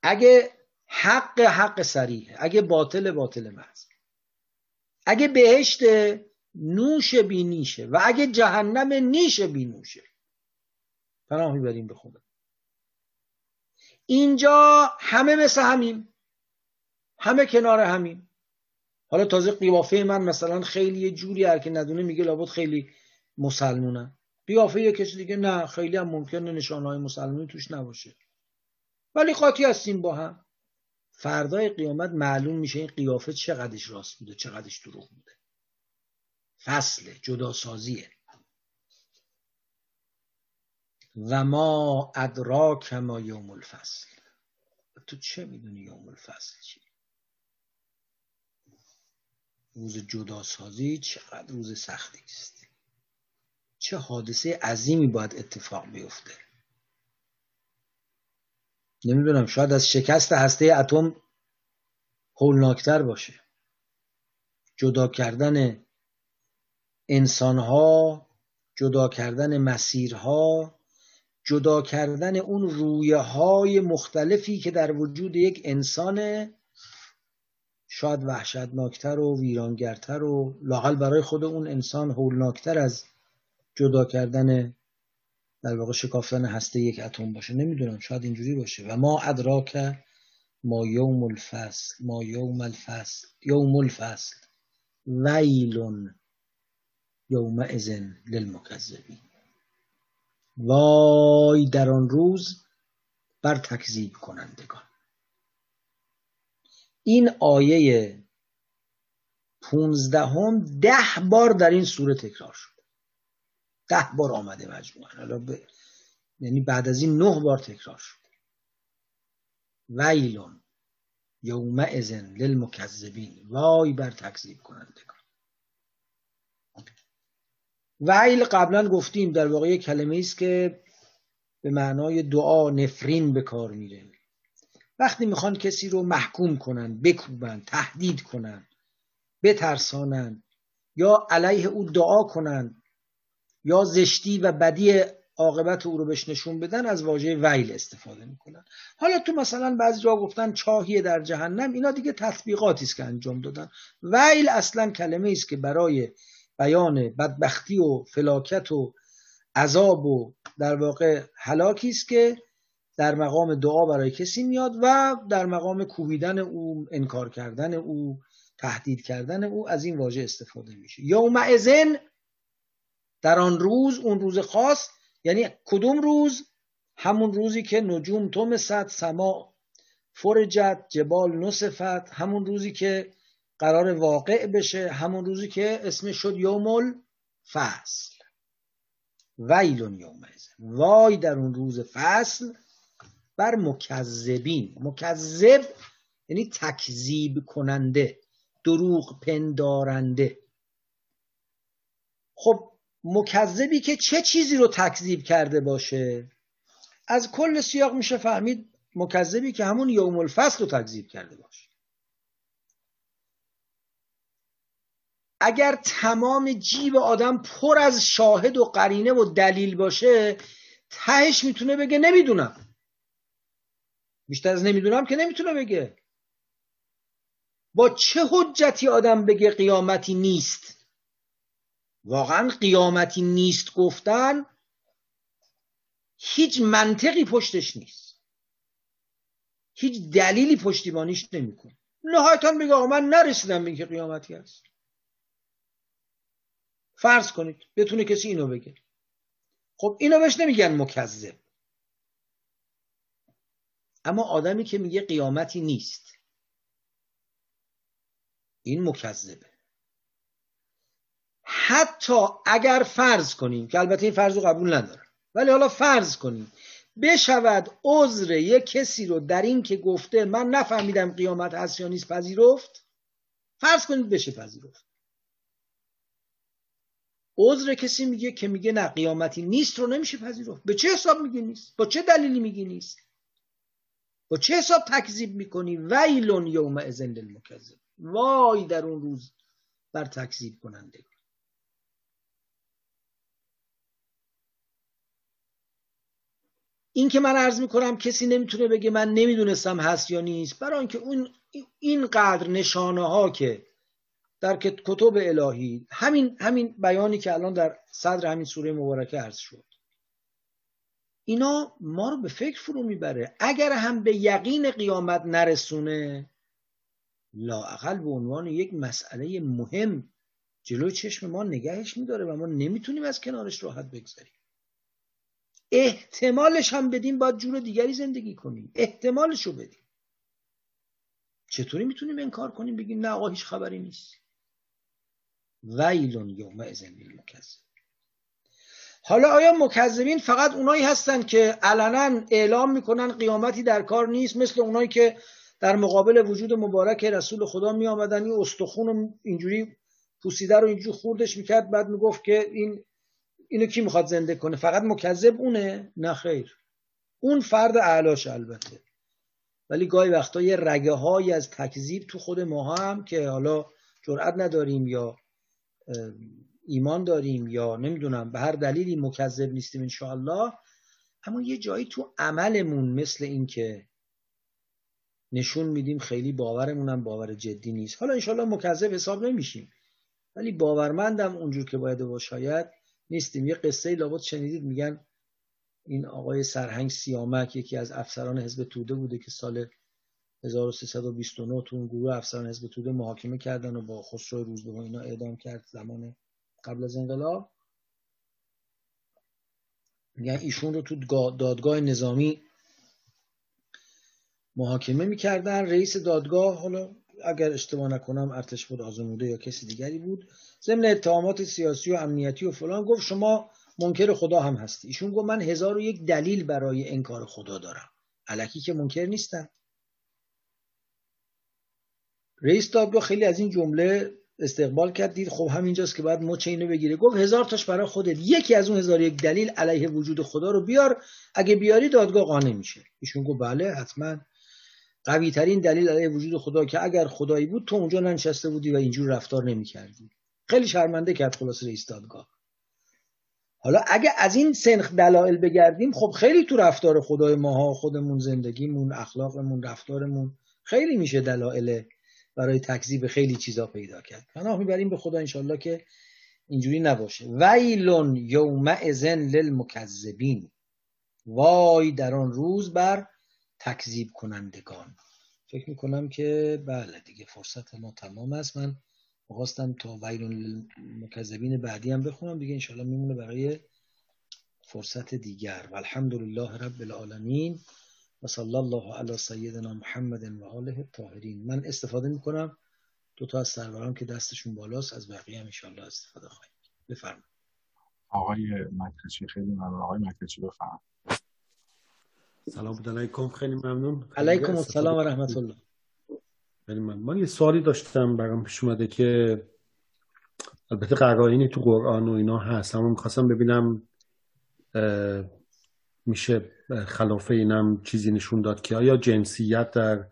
اگه حق حق سریح اگه باطل باطل محض اگه بهشت نوش بی نیشه و اگه جهنم نیش بی نوشه پناه می‌بریم به خدا. اینجا همه مثل همیم همه کنار همیم. حالا تازه قیافه من مثلا خیلی یه جوری هر که ندونه میگه لابد خیلی مسلمونم قیافه یه کسی دیگه نه خیلی هم ممکنه نشانهای مسلمونی توش نباشه. ولی قاطی هستیم با هم. فردای قیامت معلوم میشه این قیافه چقدرش راست بوده چقدرش دروغ بوده. فصل جداسازیه. و ما ادراک ما یوم الفصل. تو چه می‌دونی یوم الفصل چی؟ روز جداسازی چقدر روز سختی است؟ چه حادثه عظیمی باید اتفاق بیفته. نمی‌دونم شاید از شکست هسته اتم هولناکتر باشه. جدا کردن انسانها جدا کردن مسیرها جدا کردن اون رویه های مختلفی که در وجود یک انسان شاید وحشتناکتر و ویرانگرتر و لاقل برای خود اون انسان هولناکتر از جدا کردن در واقع شکافتن هسته یک اتم باشه. نمی‌دونم شاید اینجوری باشه. و ما ادراک ما یوم الفصل ما یوم الفصل یوم الفصل ویل یوم ازن للمکذبین. وای در آن روز بر تکذیب کنندگان. این آیه پونزدهم ده بار در این سوره تکرار شد. ده بار آمده مجموعا. ب... یعنی بعد از این نه بار تکرار شد. ویلون یوم ازن للمکذبین. وای بر تکذیب کنندگان. ویل قبلا گفتیم در واقع کلمه است که به معنای دعا نفرین به کار میره. وقتی می‌خوان کسی رو محکوم کنن بکوبن تهدید کنن بترسانن یا علیه او دعا کنن یا زشتی و بدی عاقبت او رو بهش نشون بدن از واژه ویل استفاده می‌کنن. حالا تو مثلا بعضی جا گفتن چاهیه در جهنم اینا دیگه تطبیقاتی است که انجام دادن. ویل اصلا کلمه است که برای بیان بدبختی و فلاکت و عذاب و در واقع هلاکی است که در مقام دعا برای کسی میاد و در مقام کوبیدن او انکار کردن او تهدید کردن او از این واژه استفاده میشه. یوم ازن در آن روز اون روز خاص یعنی کدوم روز؟ همون روزی که نجوم تومست سما فرجت جبال نصفت همون روزی که قرار واقع بشه همون روزی که اسمش شد یوم فصل. ویلون یوم وای در اون روز فصل بر مکذبین. مکذب یعنی تکذیب کننده دروغ پندارنده. خب مکذبی که چه چیزی رو تکذیب کرده باشه؟ از کل سیاق میشه فهمید مکذبی که همون یوم الفصل رو تکذیب کرده باشه. اگر تمام جیب آدم پر از شاهد و قرینه و دلیل باشه تهش می‌تونه بگه نمی‌دونم. بیشتر از نمی‌دونم که نمی‌تونه بگه. با چه حجتی آدم بگه قیامتی نیست؟ واقعا قیامتی نیست گفتن هیچ منطقی پشتش نیست. هیچ دلیلی پشتیبانیش نمی‌کنه. نهایتا میگه آقا من نرسیدم به اینکه قیامتی هست. فرض کنید بتونه کسی اینو بگه. خب اینو بهش نمیگن مکذب. اما آدمی که میگه قیامتی نیست این مکذبه. حتی اگر فرض کنیم که البته این فرض رو قبول ندارم ولی حالا فرض کنیم بشود عذر یک کسی رو در این که گفته من نفهمیدم قیامت هست یا نیست پذیرفت فرض کنید بشه پذیرفت. عذر کسی میگه که میگه نه قیامتی نیست رو نمیشه پذیرفت. به چه حساب میگه نیست؟ با چه دلیلی میگی نیست؟ با چه حساب تکذیب می‌کنی؟ ویلون یوم ازن للمکذب. وای در اون روز بر تکذیب کننده این که من عرض می‌کنم کسی نمی‌تونه بگه من نمی‌دونستم هست یا نیست. برای اینکه اون اینقدر نشانه ها که در کتب الهی همین همین بیانی که الان در صدر همین سوره مبارکه عرض شد. اینا ما رو به فکر فرو می‌بره. اگر هم به یقین قیامت نرسونه لااقل به عنوان یک مسئله مهم جلوی چشم ما نگهش میداره و ما نمی‌تونیم از کنارش راحت بگذاریم احتمالش هم بدیم باید جور دیگری زندگی کنیم. احتمالش رو بدیم. چطوری می‌تونیم انکار کنیم؟ بگیم نه آقا هیچ خبری نیست. ویلون یوم ازن مکذب حالا آیا مکذبین فقط اونایی هستن که علنا اعلام می‌کنن قیامتی در کار نیست مثل اونایی که در مقابل وجود مبارک رسول خدا می آمدن این استخون اینجوری پوسیده رو اینجوری خوردش می‌کرد بعد می‌گفت که این اینو کی می‌خواد زنده کنه؟ فقط مکذب اونه؟ نه خیر. اون فرد اعلاش البته. ولی گاهی وقتا یه رگه های از تکذیب تو خود ما هم که حالا جرأت نداریم یا ایمان داریم یا نمی‌دونم به هر دلیلی مکذب نیستیم انشاءالله اما یه جایی تو عملمون مثل این که نشون میدیم خیلی باورمون هم باور جدی نیست. حالا انشاءالله مکذب حساب نمیشیم. ولی باورمندم اونجور که باید و شاید نیستیم. یه قصه لابد شنیدید. میگن این آقای سرهنگ سیامک یکی از افسران حزب توده بوده که سال 1329 تو اون گروه افسران حزب توده محاکمه کردن و با خسرو روزبه اینا اعدام کرد زمان قبل از انقلاب. میگن ایشون رو تو دادگاه نظامی محاکمه می‌کردن. رئیس دادگاه حالا اگر اشتباه نکنم ارتش بود آزموده یا کسی دیگری بود. ضمن اتهامات سیاسی و امنیتی و فلان گفت شما منکر خدا هم هستی. ایشون گفت من هزار و یک دلیل برای انکار خدا دارم. علکی که منکر نیستم رئیس دادگاه خیلی از این جمله استقبال کرد دید خب همینجاست که باید مچ اینو بگیره. گفت هزار تاش برای خودت. یکی از اون هزار یک دلیل علیه وجود خدا رو بیار. اگه بیاری دادگاه قانع میشه. ایشون گفت بله حتما. قوی ترین دلیل علیه وجود خدا که اگر خدایی بود تو اونجا ننشسته بودی و اینجور رفتار نمی‌کردی. خیلی شرمنده کرد خلاص رئیس دادگاه. حالا اگه از این سنخ دلایل بگردیم خب خیلی تو رفتار خدای ماها خودمون زندگیمون اخلاقمون رفتارمون خیلی میشه دلایل برای تکذیب خیلی چیزا پیدا کرد. پناه می‌بریم به خدا انشالله که اینجوری نباشه. ویلون یوم ازن للمکذبین. وای در آن روز بر تکذیب کنندگان. فکر می‌کنم که بله دیگه فرصت ما تمام است. من می‌خواستم تا ویلون مکذبین بعدی هم بخونم دیگه انشالله میمونه برای فرصت دیگر. و الحمدلله رب العالمین و صلی الله علی سیدنا محمد و آله الطاهرین. من استفاده می‌کنم. دو تا از سروران که دستشون بالاست از بقیه هم انشالله استفاده خواهیم. بفرمایید. آقای مکرچی خیلی ممنون. آقای مکرچی بفرم سلام علیکم خیلی ممنون. علیکم السلام و رحمت الله خیلی من من یه سوالی داشتم برام پیش اومده که البته قرائنی تو قرآن و اینا هست اما می‌خواستم ببینم میشه خلاف اینم چیزی نشون داد که آیا جنسیت در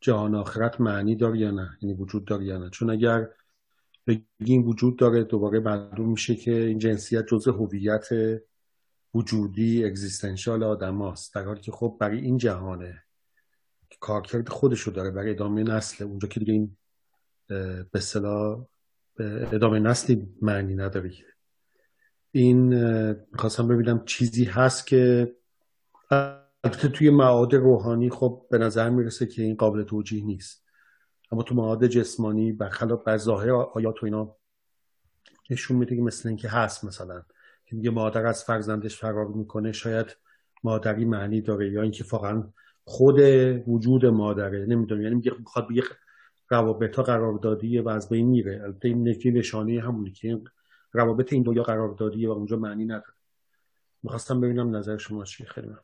جهان آخرت معنی داره یا نه؟ یعنی وجود داره یا نه؟ چون اگر بگیم وجود داره دوباره معلوم میشه که این جنسیت جزء هویت وجودی اگزیستنشال آدم هاست. در حالی که خب برای این جهانه که کارکرد خودشو داره برای ادامه نسل. اونجا که دیگه این به صلاح ادامه نسلی معنی نداره این می‌خواستم ببینم چیزی هست که البته توی معاد روحانی خب به نظر می‌رسه که این قابل توجیه نیست. اما تو معاد جسمانی برخلاف بر ظاهر آیات و اینا نشون میده که مثل اینکه هست مثلا. که میگه مادر از فرزندش فرار می‌کنه شاید مادری معنی داره یا اینکه واقعا خود وجود مادره نمی‌دونم. یعنی میگه می‌خواد بگه روابط ها قراردادیه و از بین میره. البته این نفی نشانه همونی که روابط این دو یا قراردادیه و اونجا معنی نداره. می‌خواستم ببینم نظر شما چیه. خیلی من.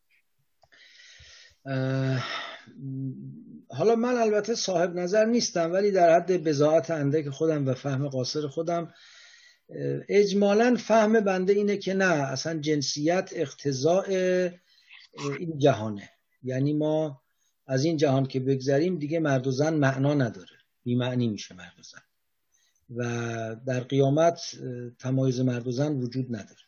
حالا من البته صاحب نظر نیستم ولی در حد بزاعت اندک خودم و فهم قاصر خودم اجمالا فهم بنده اینه که نه اصلا جنسیت اقتضاء این جهانه. یعنی ما از این جهان که بگذریم دیگه مرد و زن معنا نداره. معنی میشه مرد و زن. و در قیامت تمایز مرد و زن وجود نداره.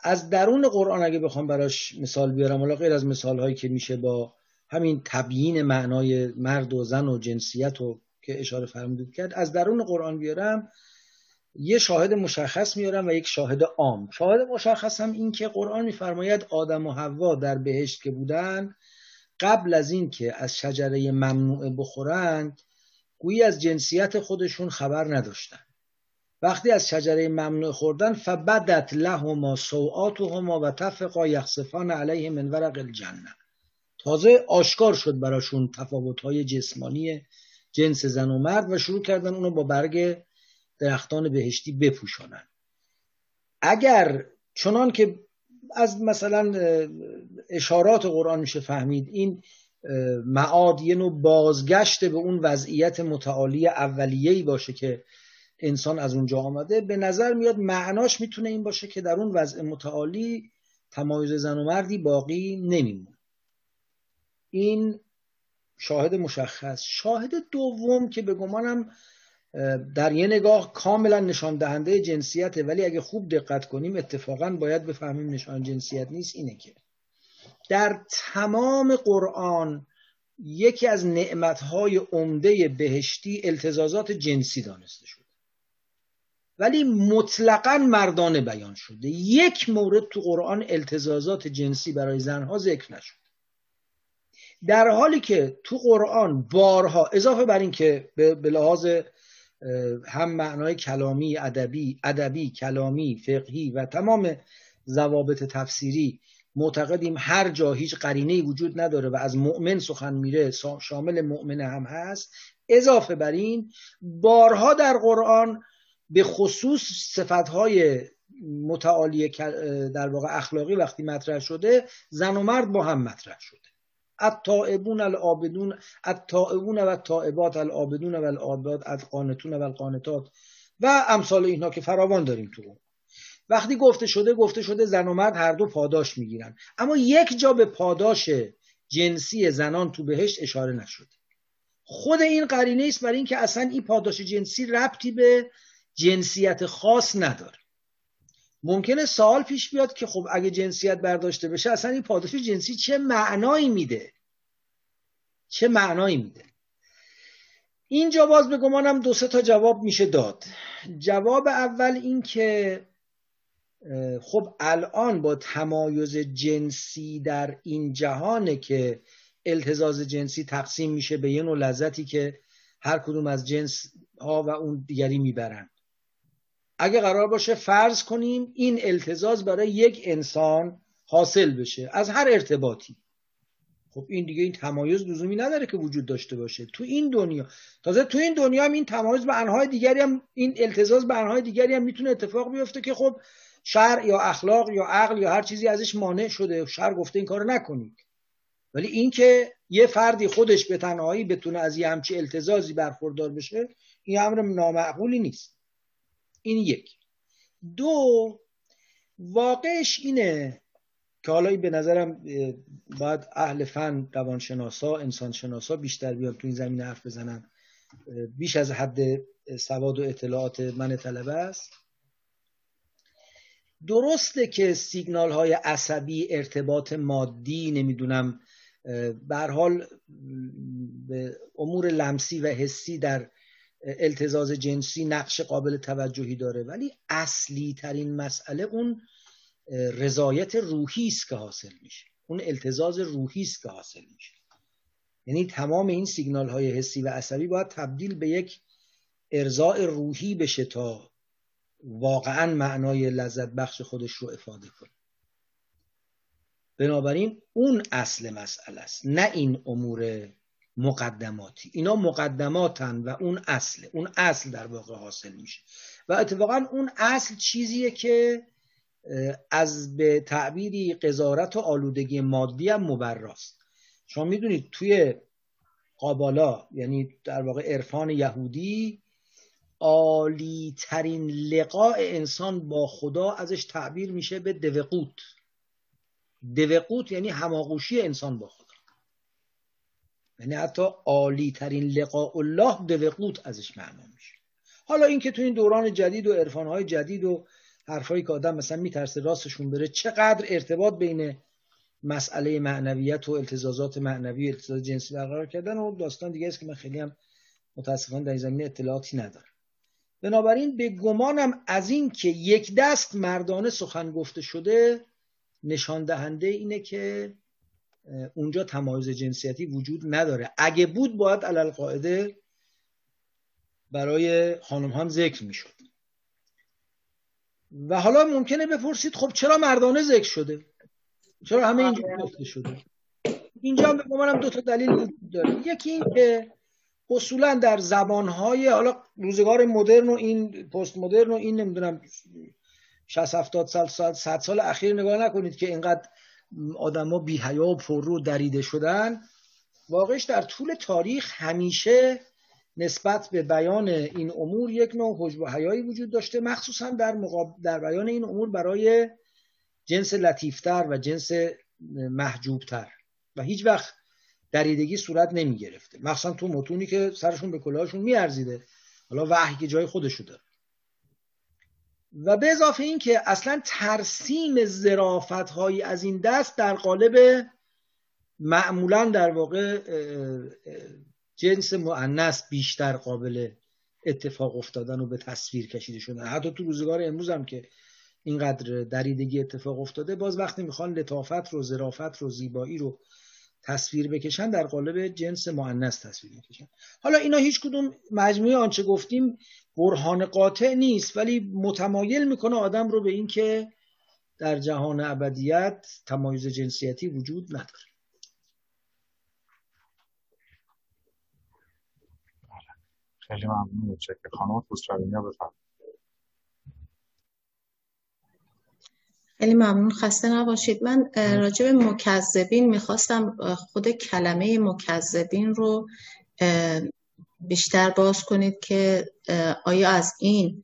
از درون قرآن اگه بخوام براش مثال بیارم حالا غیر از مثال هایی که میشه با همین تبیین معنای مرد و زن و جنسیت و که اشاره فرمودید کرد از درون قرآن بیارم یه شاهد مشخص میارم و یک شاهد عام. شاهد مشخص هم این که قرآن میفرماید آدم و حوا در بهشت که بودن قبل از اینکه از شجره ممنوعه بخورند گویی از جنسیت خودشون خبر نداشتن. وقتی از شجره ممنوع خوردن فبدت لهما سوآتهما و تفقا یخصفان علیه من ورق الجنه. تازه آشکار شد براشون تفاوت‌های جسمانی جنس زن و مرد و شروع کردن اونو با برگ درختان بهشتی بپوشانن اگر چنان که از مثلا اشارات قرآن میشه فهمید این معاد یه نوع بازگشت به اون وضعیت متعالی اولیه‌ای باشه که انسان از اونجا آمده به نظر میاد معناش می‌تونه این باشه که در اون وضع متعالی تمایز زن و مردی باقی نمیمونه. این شاهد مشخص. شاهد دوم که به گمانم در یه نگاه کاملا نشان دهنده جنسیته ولی اگه خوب دقت کنیم اتفاقا باید بفهمیم نشان جنسیت نیست اینه که. در تمام قرآن یکی از نعمتهای عمده بهشتی التزازات جنسی دانسته شده. ولی مطلقا مردانه بیان شده. یک مورد تو قرآن التزازات جنسی برای زنها ذکر نشد. در حالی که تو قرآن بارها اضافه بر این که به لحاظ هم معنای کلامی ادبی ادبی کلامی فقهی و تمام ضوابط تفسیری معتقدیم هر جا هیچ قرینه وجود نداره و از مؤمن سخن میره شامل مؤمن هم هست. اضافه بر این بارها در قرآن به خصوص صفتهای متعالی در واقع اخلاقی وقتی مطرح شده زن و مرد با هم مطرح شده. التائبون العابدون التائبون و التائبات العابدون و العابدات القانتون و القانتات. و امثال اینها که فراوان داریم تو وقتی گفته شده گفته شده زن و مرد هر دو پاداش می‌گیرن. اما یک جا به پاداش جنسی زنان تو بهشت اشاره نشده خود این قرینه است برای اینکه اصلا این پاداش جنسی ربطی به جنسیت خاص نداره. ممکنه سوال پیش بیاد که خب اگه جنسیت برداشته بشه اصلا این پاداش جنسی چه معنایی میده؟ چه معنایی میده؟ اینجا باز به گمانم دو سه تا جواب میشه داد. جواب اول این که خب الان با تمایز جنسی در این جهانه که التزاز جنسی تقسیم میشه به یه نوع لذتی که هر کدوم از جنس ها و اون دیگری می‌برن. اگه قرار باشه فرض کنیم این التزاز برای یک انسان حاصل بشه از هر ارتباطی. خب این دیگه این تمایز لزومی نداره که وجود داشته باشه. تو این دنیا تازه تو این دنیا هم این تمایز به انهای دیگری هم این التزاز به انهای دیگری هم می‌تونه اتفاق بیفته که خب شر یا اخلاق یا عقل یا هر چیزی ازش مانع شده. شر گفته این کارو نکنید. ولی اینکه یه فردی خودش به تنهایی بتونه از یه همچی التزازی برخوردار بشه این امر نامعقولی نیست. این یک. دو واقعش اینه که حالا به نظرم باید اهل فن روانشناسا انسانشناسا بیشتر بیان تو این زمینه حرف بزنن. بیش از حد سواد و اطلاعات من طلبه است. درسته که سیگنال های عصبی ارتباط مادی نمی‌دونم بر حال به امور لمسی و حسی در التزاز جنسی نقش قابل توجهی داره. ولی اصلی ترین مسئله اون رضایت روحی است که حاصل میشه. اون التزاز روحی است که حاصل میشه. یعنی تمام این سیگنال های حسی و عصبی باید تبدیل به یک ارزاع روحی بشه تا واقعا معنای لذت بخش خودش رو افاده کنه. بنابراین اون اصل مسئله است. نه این امور مقدماتی. اینا مقدماتن و اون اصله اون اصل در واقع حاصل میشه. و اتفاقا اون اصل چیزیه که از به تعبیری قضارت و آلودگی مادی هم مبراست. شما می‌دونید توی قابالا یعنی در واقع عرفان یهودی عالی ترین لقاء انسان با خدا ازش تعبیر میشه به دوقوت. دوقوت یعنی هماغوشی انسان با خدا. یعنی حتی عالی ترین لقاء الله دوقوت ازش معنا میشه. حالا اینکه تو این دوران جدید و عرفانهای جدید و حرفایی که آدم مثلا میترسه راستشون بره چقدر ارتباط بین مسئله معنویت و التزازات معنوی التزاز جنسی برقرار کردن و داستان دیگه است که من خیلی هم متاسفانه در این زمینه اطلاعاتی ندارم. بنابراین به گمانم از این که یک دست مردانه سخن گفته شده نشان دهنده اینه که اونجا تمایز جنسیتی وجود نداره. اگه بود باید علل قاعده برای خانم هم ذکر می‌شد. و حالا ممکنه بپرسید خب چرا مردانه ذکر شده؟ چرا همه اینجا گفته شده؟ اینجا هم به گمانم دو تا دلیل وجود داره. یکی این که اصولا در زبانهای حالا روزگار مدرن و این پست مدرن و این نمی‌دونم 60 70 سال 100 سال اخیر نگاه نکنید که اینقدر آدما بی حیا و پررو دریده شدن. واقعش در طول تاریخ همیشه نسبت به بیان این امور یک نوع حجب و حیایی وجود داشته مخصوصا در, مقاب... در بیان این امور برای جنس لطیفتر و جنس محجوبتر. و هیچ وقت دریدگی صورت نمی گرفته مخصوصا تو متونی که سرشون به کلاهشون میارزیده. حالا وحی که جای خودشو داره. و به اضافه این که اصلا ترسیم زرافت هایی از این دست در قالب معمولا در واقع جنس معنس بیشتر قابل اتفاق افتادن و به تصویر کشیده شدن. حتی تو روزگار امروز هم که اینقدر دریدگی اتفاق افتاده باز وقتی می‌خوان لطافت رو زرافت رو زیبایی رو تصویر بکشن در قالب جنس معنس تصویر بکشن حالا اینا هیچ کدوم مجموعه آنچه گفتیم برهان قاطع نیست ولی متمایل می‌کنه آدم رو به اینکه در جهان ابدیت تمایز جنسیتی وجود نداره. خیلی ممنون خانم خسروی بفرمایید. خیلی ممنون. خسته نباشید. من راجع به مکذبین می‌خواستم خود کلمه مکذبین رو بیشتر باز کنید که آیا از این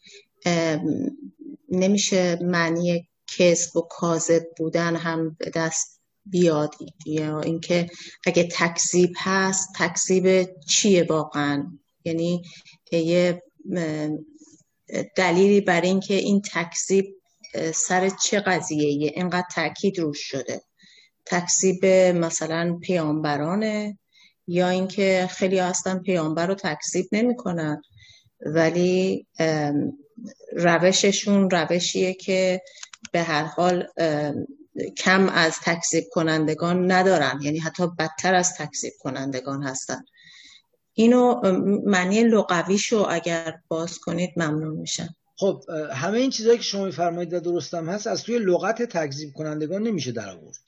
نمیشه معنی کسب و کاذب بودن هم به دست بیاد؟ یا اینکه اگه تکذیب هست تکذیب چیه واقعا؟ یعنی یه دلیلی بر اینکه این تکذیب سر چه قضیه اینقدر تاکید روش شده. تکذیب مثلا پیامبرانه یا اینکه خیلی هستن پیامبر رو تکذیب نمی‌کنن ولی روششون روشیه که به هر حال کم از تکذیب کنندگان ندارن. یعنی حتی بدتر از تکذیب کنندگان هستن. اینو معنی لغویشو اگر باز کنید ممنون میشم. خب همه این چیزهایی که شما میفرمایید و درستم هست از توی لغت تکذیب کنندگان نمیشه در آورد.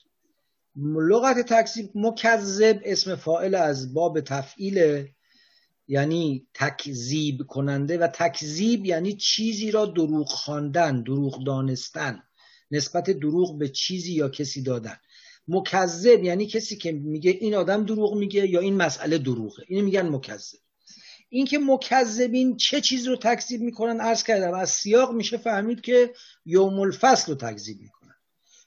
لغت تکذیب مکذب اسم فائل از باب تفعیل یعنی تکذیب کننده و تکذیب یعنی چیزی را دروغ خواندن دروغ دانستن نسبت دروغ به چیزی یا کسی دادن. مکذب یعنی کسی که میگه این آدم دروغ میگه یا این مسئله دروغه. اینو میگن مکذب. اینکه مکذبین چه چیز رو تکذیب می‌کنن عرض کردم. از سیاق میشه فهمید که یوم الفصل رو تکذیب می‌کنن.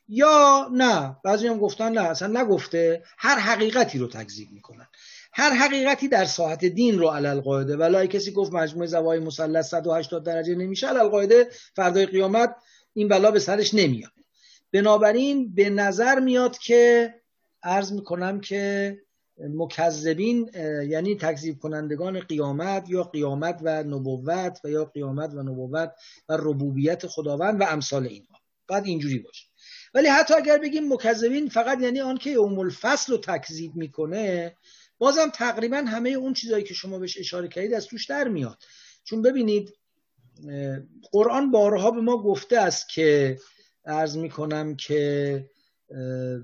یا نه بعضی هم گفتن نه اصلا نگفته هر حقیقتی رو تکذیب می‌کنن. هر حقیقتی در ساعت دین رو علل قاعده ولای کسی گفت مجموع زوای مثلث 180 درجه نمیشه علل قاعده فردای قیامت این بلا به سرش نمیاد. بنابراین به نظر میاد که عرض می‌کنم که مکذبین یعنی تکذیب کنندگان قیامت یا قیامت و نبوت و یا قیامت و نبوت و ربوبیت خداوند و امثال اینها. بعد اینجوری باشه. ولی حتی اگر بگیم مکذبین فقط یعنی آن که یوم الفصل رو تکذیب می‌کنه بازم تقریبا همه اون چیزهایی که شما بهش اشاره کردید از توش در میاد. چون ببینید قرآن بارها به ما گفته است که ارز می‌کنم که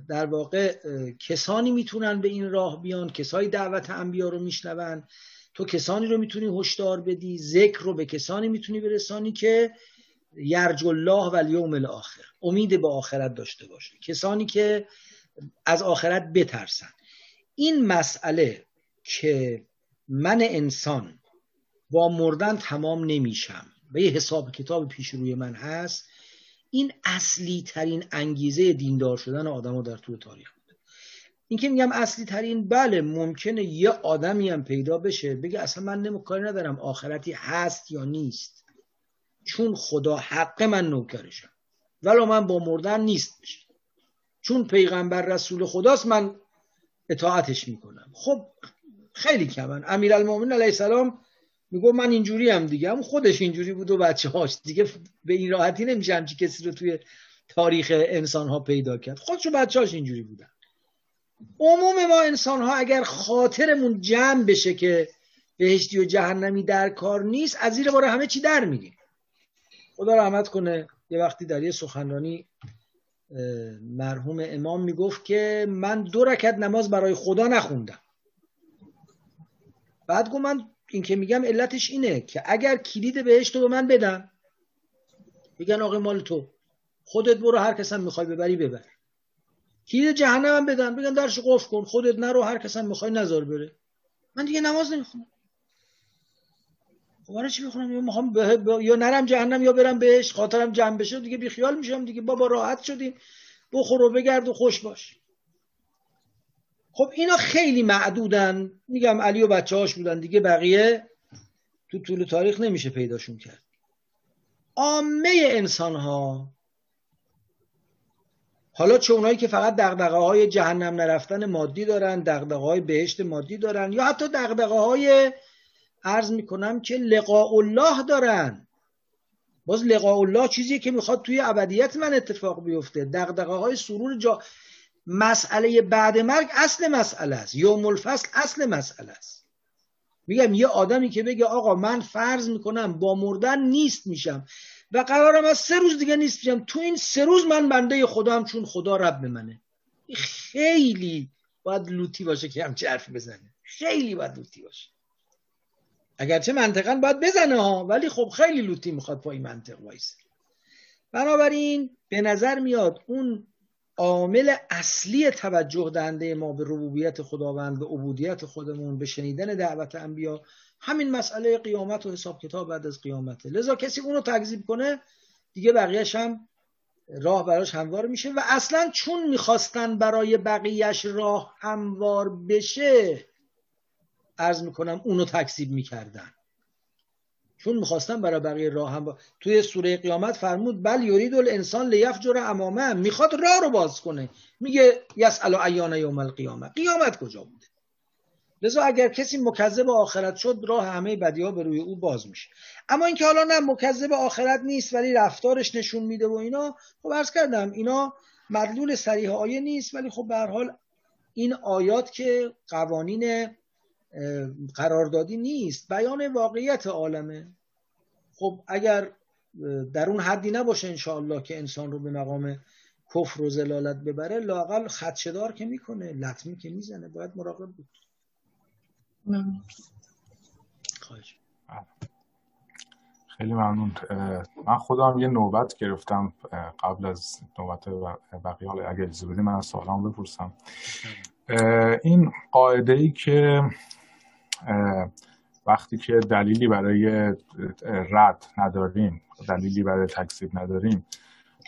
در واقع کسانی می‌تونن به این راه بیان کسایی دعوت انبیا رو میشنون. تو کسانی رو می‌تونی هشدار بدی ذکر رو به کسانی می‌تونی برسانی که یرج الله و الیوم الاخر. امید به آخرت داشته باشه. کسانی که از آخرت بترسن. این مسئله که من انسان با مردن تمام نمیشم و یه حساب کتاب پیش روی من هست این اصلی ترین انگیزه دیندار شدن آدم در طول تاریخ بوده. این که میگم اصلی ترین بله ممکنه یه آدمی هم پیدا بشه بگه اصلا من نمو کاری ندارم آخرتی هست یا نیست. چون خدا حق من نوکرشم ولو من با مردن نیست. بشه چون پیغمبر رسول خداست من اطاعتش می‌کنم. خب خیلی کمن. امیرالمومنین علیه السلام میگو من اینجوری هم دیگه. هم خودش اینجوری بود و بچه هاش دیگه به این راحتی نمیشه همچی کسی رو توی تاریخ انسان ها پیدا کرد. خودشو بچه هاش اینجوری بودن. عموم ما انسان ها اگر خاطرمون جمع بشه که بهشتی و جهنمی در کار نیست از زیر بار همه چی در میریم خدا رحمت کنه. یه وقتی در یه سخنرانی مرحوم امام می‌گفت که من دو رکت نماز برای خدا نخوندم. بعد گفت من این که میگم علتش اینه که اگر کلید بهشت رو به من بدن بگن آقا مال تو خودت برو هر کس هم می‌خوای ببری ببر. کلید جهنم هم بدن بگن درش قفل کن خودت نرو هر کس هم می‌خوای نظر بره. من دیگه نماز نمی‌خونم. خب چی بخونم یا می‌خوام یا نرم جهنم یا برم بهش خاطرم جمع بشه دیگه بیخیال میشم دیگه بابا راحت شدیم. بخور و بگرد و خوش باش. خب اینا خیلی معدودن. میگم علی و بچه هاش بودن دیگه بقیه تو طول تاریخ نمیشه پیداشون کرد. عامه انسان ها حالا چه اونایی که فقط دقدقه های جهنم نرفتن مادی دارن دقدقه های بهشت مادی دارن یا حتی دقدقه های عرض می‌کنم که لقاء الله دارن. باز لقاء الله چیزی که می‌خواد توی ابدیت من اتفاق بیفته. دقدقه های سرور جا مسئله بعد مرگ اصل مسئله است. یوم الفصل اصل مسئله است. میگم یه آدمی که بگه آقا من فرض می‌کنم با مردن نیست میشم و قرارم از سه روز دیگه نیست میشم تو این سه روز من بنده خودم چون خدا رب منه. خیلی باید لوتی باشه که همچه حرفی بزنه. خیلی باید لوتی باشه. اگرچه منطقا باید بزنه ها ولی خب خیلی لوتی می‌خواد پای منطق وایسه. بنابراین به نظر میاد اون عامل اصلی توجه دهنده ما به ربوبیت خداوند به عبودیت خودمون به شنیدن دعوت انبیا همین مسئله قیامت و حساب کتاب بعد از قیامته. لذا کسی اونو تکذیب کنه دیگه بقیهش هم راه براش هموار میشه و اصلا چون می‌خواستن برای بقیهش راه هموار بشه ارز می‌کنم اونو تکذیب می‌کردن. چون می‌خواستن برای بقیه راه هم توی سوره قیامت فرمود بل یرید الانسان لیفجر امامه می‌خواد راه رو باز کنه. میگه یسأل ایان یوم القیامه قیامت کجا بوده؟ لذا اگر کسی مکذب آخرت شد راه همه بدی ها به روی او باز میشه. اما اینکه حالا نه مکذب آخرت نیست ولی رفتارش نشون میده و اینا خب عرض کردم اینا مدلول سریح آیه نیست ولی خب به حال این آیات که قوانین قراردادی نیست. بیان واقعیت عالمه. خب اگر در اون حدی نباشه انشاءالله که انسان رو به مقام کفر و زلالت ببره لاقل خدشدار که می‌کنه لطمی که می‌زنه باید مراقب بود. خیلی ممنون. من خودم یه نوبت گرفتم قبل از نوبت بقیه. حالا اگر اجازه بدید من از سوالام بپرسم این قاعده ای که وقتی که دلیلی برای رد نداریم دلیلی برای تکذیب نداریم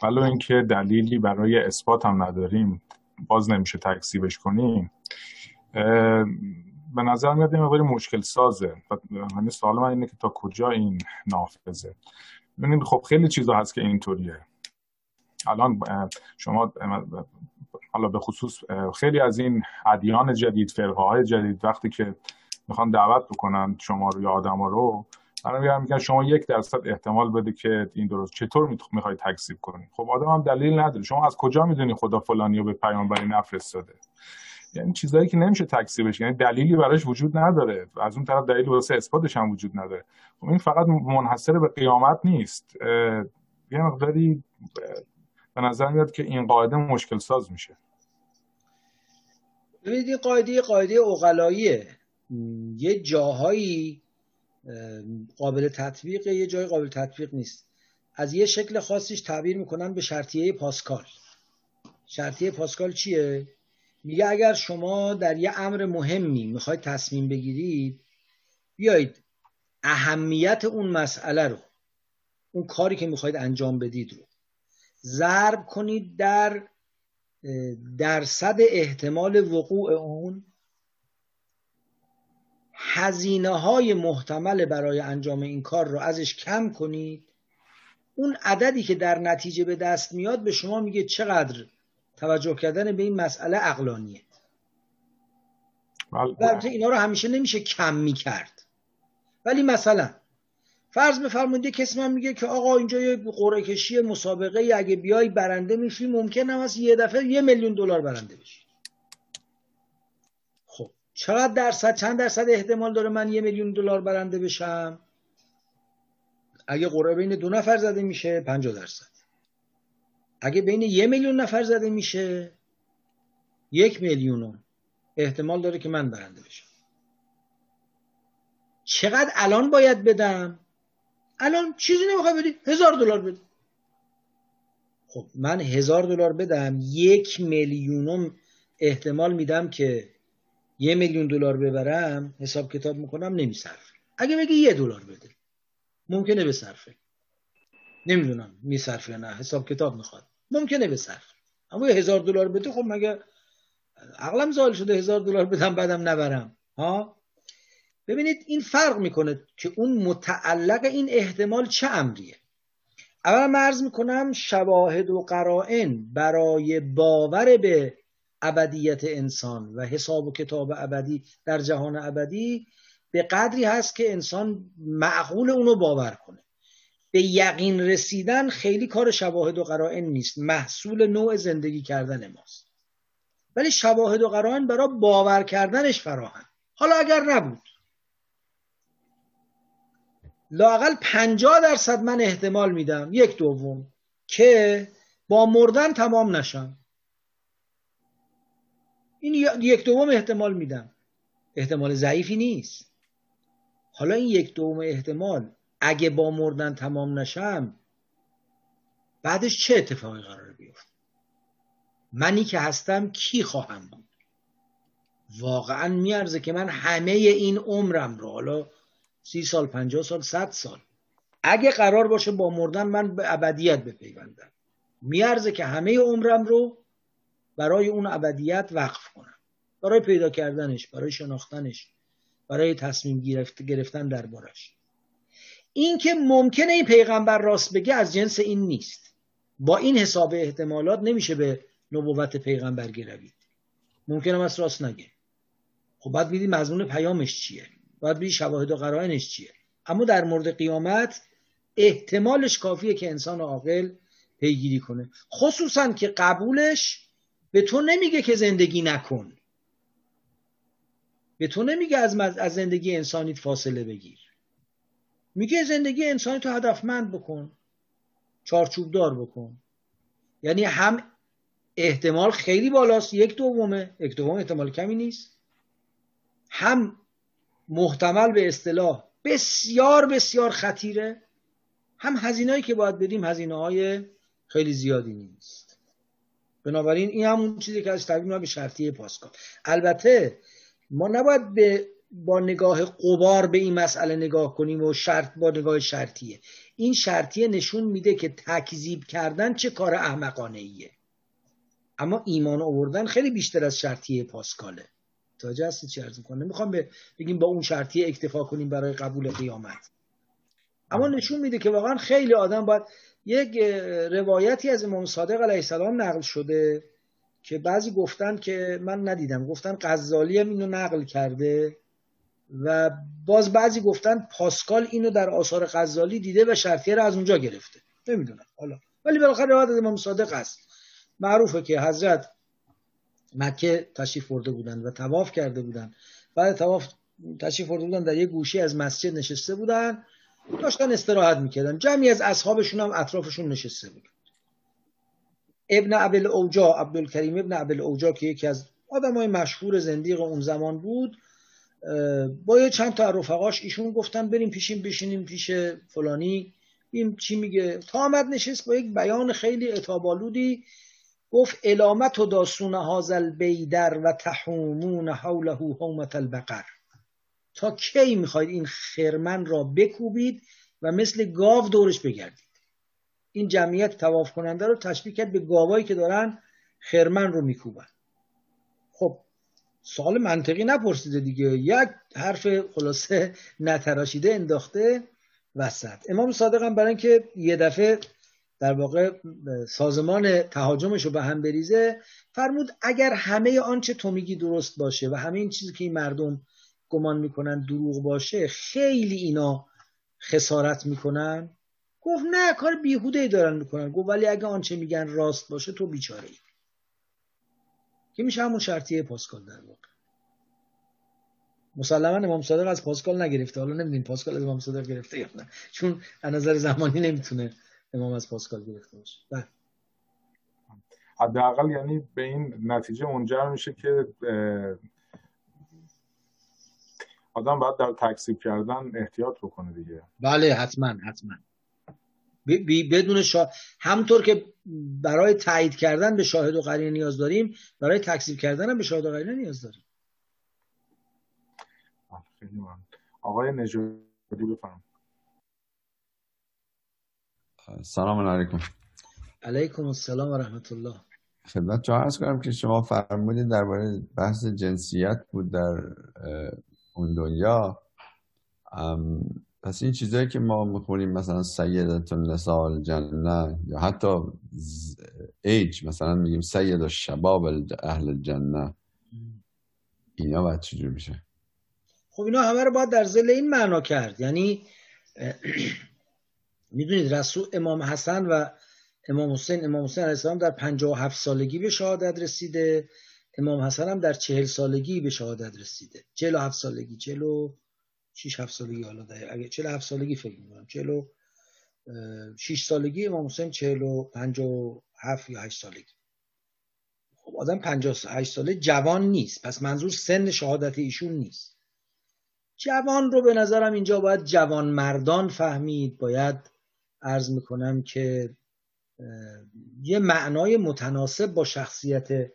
ولو اینکه دلیلی برای اثبات هم نداریم باز نمیشه تکذیبش کنیم به نظر میاد این مشکل سازه. یعنی سوال من اینه که تا کجا این نافذه؟ ببینید خب خیلی چیزا هست که اینطوریه. الان شما حالا به خصوص خیلی از این ادیان جدید فرقه های جدید وقتی که می‌خوان دعوت بکنن شما رو یا آدم رو. من میگن شما یک درصد احتمال بده که این درست چطور می‌خوای تکذیب کنی. خب آدم هم دلیل نداره. شما از کجا می‌دونی خدا فلانی رو به پیامبری نفرستاده؟ یعنی چیزایی که نمیشه تکذیبش یعنی دلیلی براش وجود نداره. از اون طرف دلیل واسه اثباتش هم وجود نداره. خب این فقط منحصر به قیامت نیست. یه مقداری به نظر میاد که این قاعده مشکل ساز میشه. ببینید این قاعده قاعده اقلاییه یه جاهایی قابل تطبیق یه جای قابل تطبیق نیست از یه شکل خاصیش تعبیر می‌کنن به شرطیه پاسکال شرطیه پاسکال چیه؟ میگه اگر شما در یه امر مهمی می‌خواید تصمیم بگیرید بیایید اهمیت اون مسئله رو اون کاری که می‌خواید انجام بدید رو ضرب کنید در درصد احتمال وقوع اون هزینه های محتمل برای انجام این کار رو ازش کم کنید. اون عددی که در نتیجه به دست میاد به شما میگه چقدر توجه کردن به این مسئله اقلانیه. البته اینا رو همیشه نمیشه کم می‌کرد. ولی مثلا فرض بفرمایید کسی من میگه که آقا اینجا یه قرعه کشی مسابقه اگه بیای برنده میشی ممکن هم یه دفعه یه میلیون دلار برنده بشی. چقدر درصد چند درصد احتمال داره من یه میلیون دلار برنده بشم؟ اگه قرعه بین دو نفر زده میشه 50 درصد. اگه بین یه میلیون نفر زده میشه یک میلیون احتمال داره که من برنده بشم. چقدر الان باید بدم؟ الان چیزی نمی‌خوای بدی هزار دلار بده خب من هزار دلار بدم یک میلیونم احتمال میدم که یه میلیون دلار ببرم حساب کتاب می‌کنم نمیصرفه. اگه بگی یه دلار بده ممکنه بصرفه. نمی‌دونم میصرفه نه حساب کتاب می‌خواد ممکنه بصرفه. اما یه هزار دلار بده خب مگه عقلم زال شده هزار دلار بدم بعدم نبرم. ها؟ ببینید این فرق می‌کنه که اون متعلق این احتمال چه امریه. اولا مرز می‌کنم شواهد و قرائن برای باور به ابدیت انسان و حساب و کتاب ابدی در جهان ابدی به قدری هست که انسان معقول اونو باور کنه. به یقین رسیدن خیلی کار شواهد و قرائن نیست. محصول نوع زندگی کردن ماست. ولی شواهد و قرائن برای باور کردنش فراهم. حالا اگر نبود. لاقل پنجاه درصد من احتمال میدم یک دوم که با مردن تمام نشم. این یک دوم احتمال میدم. احتمال ضعیفی نیست. حالا این یک دوم احتمال اگه با مردن تمام نشم بعدش چه اتفاقی قرار بیفت منی که هستم کی خواهم بود؟ واقعا میارزه که من همه این عمرم رو حالا سی سال پنجاه سال صد سال اگه قرار باشه با مردن من به ابدیت بپیوندم. میارزه که همه عمرم رو برای اون ابدیت وقف کنم برای پیدا کردنش برای شناختنش برای تصمیم گرفتن دربارش. این که ممکنه این پیغمبر راست بگه از جنس این نیست. با این حساب احتمالات نمیشه به نبوت پیغمبر گروید. ممکنه از راست نگه. خب بعد بیدی مضمون پیامش چیه؟ باید بری شواهد و قرائنش چیه؟ اما در مورد قیامت احتمالش کافیه که انسان عاقل پیگیری کنه. خصوصا که قبولش به تو نمیگه که زندگی نکن. به تو نمیگه از, از زندگی انسانیت فاصله بگیر. میگه زندگی انسانی تو هدفمند بکن. چارچوب دار بکن. یعنی هم احتمال خیلی بالاست. یک دومه. یک دوم احتمال کمی نیست. هم محتمل به اصطلاح بسیار بسیار خطیره. هم هزینه‌ای که باید بدیم هزینه خیلی زیادی نیست. بنابراین این همون چیزی که از تبدیل به شرطیه پاسکال البته ما نباید به با نگاه قبار به این مسئله نگاه کنیم و شرط با نگاه شرطیه. این شرطیه نشون میده که تکذیب کردن چه کار احمقانه ایه اما ایمان آوردن خیلی بیشتر از شرطیه پاسکاله. توجه هستی چی ارز می‌کنه نمی‌خوام بگیم با اون شرطیه اکتفا کنیم برای قبول قیامت. اما نشون میده که واقعا خیلی آدم باید یک روایتی از امام صادق علیه السلام نقل شده که بعضی گفتن که من ندیدم. گفتن غزالی هم اینو نقل کرده و باز بعضی گفتن پاسکال اینو در آثار غزالی دیده و شرطیه رو از اونجا گرفته. نمی‌دونم. حالا. ولی بالاخره روایت از امام صادق است معروفه که حضرت مکه تشریف برده بودن و تواف کرده بودن بعد تواف تشریف برده بودن در یه گوشه از مسجد نشسته بودن داشتن استراحت می‌کردن. جمعی از اصحابشون هم اطرافشون نشسته بودن ابن عبل اوجا عبدالکریم ابن عبل اوجا که یکی از آدم های مشهور زندیق اون زمان بود با یه چند تا رفقاش ایشون گفتن بریم پیشیم بشینیم پیش فلانی. این چی میگه؟ تا آمد نشست با یک بیان خیلی اتابالودی گفت علامت و داستون هازل بیدر و تحومون حوله حومت البقر. تا کی می‌خواید این خرمن را بکوبید و مثل گاو دورش بگردید. این جمعیت تواف کننده رو تشبیه کرد به گاوایی که دارن خرمن رو میکوبن. خب سوال منطقی نپرسیده دیگه. یک حرف خلاصه نتراشیده انداخته وسط. امام صادق هم برای اینکه یه دفعه در واقع سازمان تهاجمش رو به هم بریزه فرمود اگر همه آنچه تو میگی درست باشه و همه این چیزی که این مردم گمان می‌کنن دروغ باشه خیلی اینا خسارت می‌کنن. گفت نه کار بیهوده ای دارن می‌کنن. گفت ولی اگه آنچه میگن راست باشه تو بیچاره ای که میشه همون شرطیه پاسکال در واقع. مسلما امام صادق از پاسکال نگرفته. حالا نمی‌دونیم پاسکال از امام صادق گرفته یا نه. چون از نظر زمانی نمی‌تونه امام از پاسکال گرفته باشه. بله. حداقل یعنی به این نتیجه منجر میشه که آدم باید در تکسیب کردن احتیاط بکنه دیگه. بله حتما حتما. بدون شا... همطور که برای تایید کردن به شاهد و قرینه نیاز داریم برای تکذیب کردن هم به شاهد و قرینه نیاز داریم. آقای نجودی بفرم سلام علیکم. علیکم السلام و رحمت الله. خدمت جا عرض کنم که شما فرمودید درباره بحث جنسیت بود در اون دنیا. پس این چیزایی که ما می‌خونیم مثلا سیدت النساء الجنه یا حتی ایج مثلا میگیم سید شباب اهل الجنه اینا باید چجور میشه؟ خب اینا همه رو باید در زل این معنا کرد. یعنی می‌دونید رسول امام حسن و امام حسین امام حسین علیه السلام در 57 سالگی به شهادت رسیده. امام حسن هم در 40 سالگی به شهادت رسیده. 47 سالگی 46 7 سالگی حالا اگه 47 سالگی فکر می‌کنم. 46 سالگی امام حسین 40 و 57 یا 8 سالگی. خب آدم 58 ساله جوان نیست. پس منظور سن شهادت ایشون نیست. جوان رو به نظرم اینجا باید جوان مردان فهمید. باید عرض می‌کنم که یه معنای متناسب با شخصیت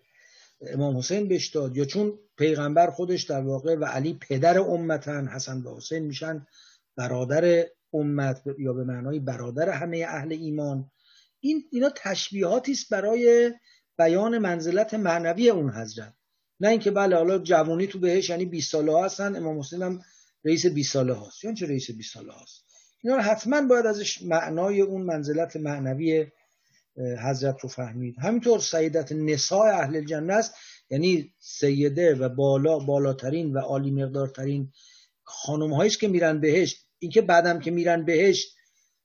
امام حسین بهش داد. یا چون پیغمبر خودش در واقع و علی پدر امتن حسن و حسین میشن برادر امت یا به معنای برادر همه اهل ایمان. این اینا تشبیهاتی است برای بیان منزلت معنوی اون حضرت. نه اینکه بله حالا جوانی تو بهش یعنی 20 ساله هستن امام حسین هم رئیس 20 ساله هاست. یعنی چه رئیس 20 ساله هاست؟ اینا حتما باید ازش معنای اون منزلت معنوی حضرت رو فهمید. همینطور سیدت نساء اهل الجنه است. یعنی سیده و بالا بالاترین و عالی مقدارترین خانم است که میرن بهشت. اینکه بعدم که میرن بهشت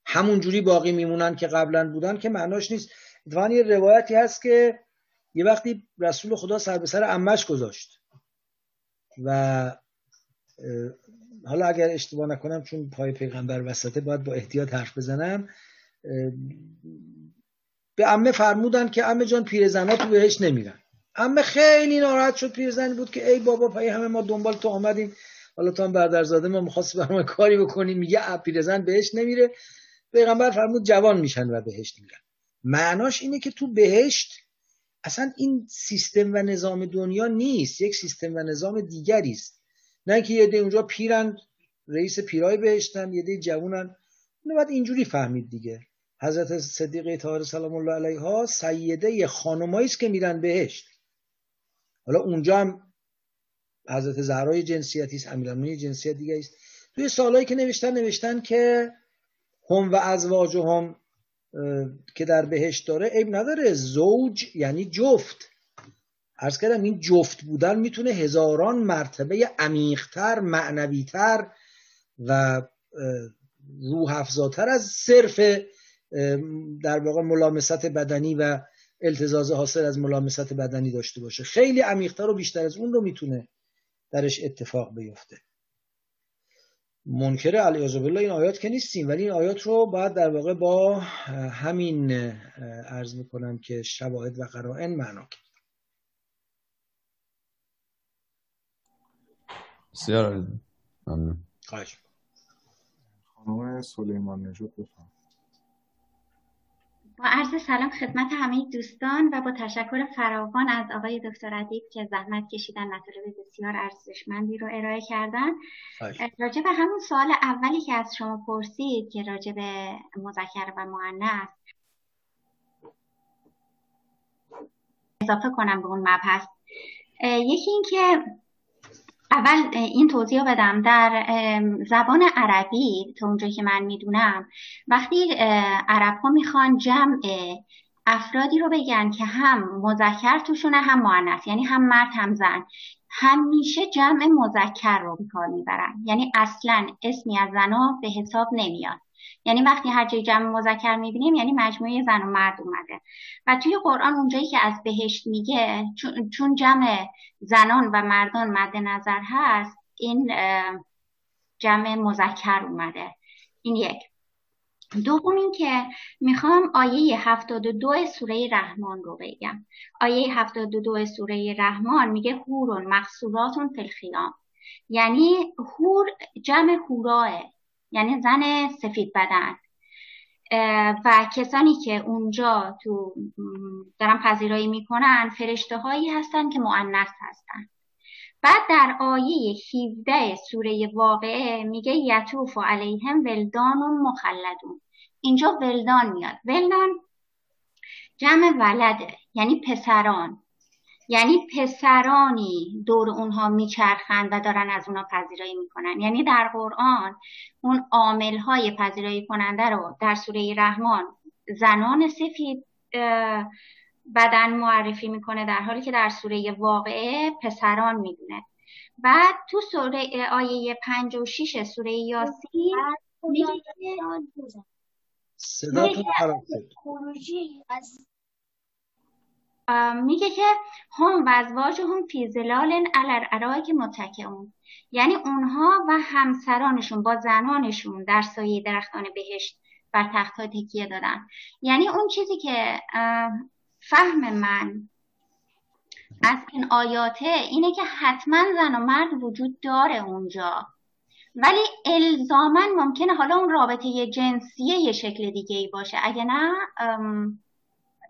همون جوری باقی میمونن که قبلا بودن که معناش نیست. اتفاقا یه روایتی هست که یه وقتی رسول خدا سر به سر امش گذاشت. و حالا اگر اشتباه نکنم چون پای پیغمبر وسطه باید با احتیاط حرف بزنم. به امه فرمودن که امه جان پیرزنا تو بهش نمیرن. امه خیلی ناراحت شد پیرزنی بود که ای بابا پای همه ما دنبال تو آمدیم. حالا تو هم برادرزاده ما می‌خواست برای کاری بکنیم. میگه پیرزن بهش نمیره. پیغمبر فرمود جوان میشن و بهشت میرن. معناش اینه که تو بهشت اصلا این سیستم و نظام دنیا نیست. یک سیستم و نظام دیگری است. نه که یه اونجا پیرن رئیس پیرای بهشتن یه دی جوونن. اینو باید اینجوری فهمید دیگه. حضرت صدیقه طاهر سلام الله علیها سیده خانمایی است که میرن بهشت حالا اونجا هم حضرت زهرای جنسیتی است امیرالمومنین جنسیت دیگه است. توی سالهایی که نوشتن نوشتن که هم و ازواج هم که در بهشت داره عیب نداره. زوج یعنی جفت. عرض کردم این جفت بودن می‌تونه هزاران مرتبه عمیقتر معنویتر و روح از صرف در واقع ملامست بدنی و التزاز حاصل از ملامست بدنی داشته باشه. خیلی عمیقتر و بیشتر از اون رو می‌تونه درش اتفاق بیفته. منکر علیه بالله این آیات که نیستیم ولی این آیات رو باید در واقع با همین عرض می‌کنم که شواهد و قرائن معنا کرد. بسیار ممنون. خواهش خانم سلیمان نجات بفهم با عرض سلام خدمت همه دوستان و با تشکر فراوان از آقای دکتر ادیب که زحمت کشیدن مطالب بسیار ارزشمندی رو ارائه کردن. راجع به همون سوال اولی که از شما پرسید که راجع به مذکر و مؤنث اضافه کنم به اون مبحث. یکی این که اول این توضیح بدم. در زبان عربی تا اونجایی که من می‌دونم وقتی عرب ها می‌خوان جمع افرادی رو بگن که هم مذکر توشونه هم مؤنث یعنی هم مرد هم زن همیشه جمع مذکر رو به کار می‌برن. یعنی اصلا اسمی از زنا به حساب نمیاد. یعنی وقتی هر جای جمع مذکر می‌بینیم یعنی مجموعه زن و مرد اومده. و توی قرآن اونجایی که از بهشت میگه چون جمع زنان و مردان مد نظر هست این جمع مذکر اومده. این یک. دوم این که می‌خوام آیه 72 سوره رحمان رو بگم. آیه 72 سوره رحمان میگه هورون مقصوراتون فلخیام یعنی هور جمع هوراه یعنی زن سفید بدن. و کسانی که اونجا تو دارن پذیرایی می‌کنن فرشته هایی هستن که معنیس هستن. بعد در آیه 17 سوره واقعه میگه یطوف علیهم ولدان و مخلدون. اینجا ولدان میاد. ولدان جمع ولده یعنی پسران. یعنی پسرانی دور اونها میچرخند و دارن از اونها پذیرایی می‌کنن. یعنی در قرآن اون عامل های پذیرایی کننده رو در سوره رحمان زنان سفید بدن معرفی می‌کنه در حالی که در سوره واقعه پسران می‌دونه. بعد تو سوره آیه 56 سوره یاسین میگه میگه که هم و ازواج هم فی زلال علر که متکعون یعنی اونها و همسرانشون با زنانشون در سایه درختان بهشت بر تخت ها تکیه دادن. یعنی اون چیزی که فهم من از این آیاته اینه که حتما زن و مرد وجود داره اونجا. ولی الزاما ممکنه حالا اون رابطه جنسیه یه شکل دیگه ای باشه. اگه نه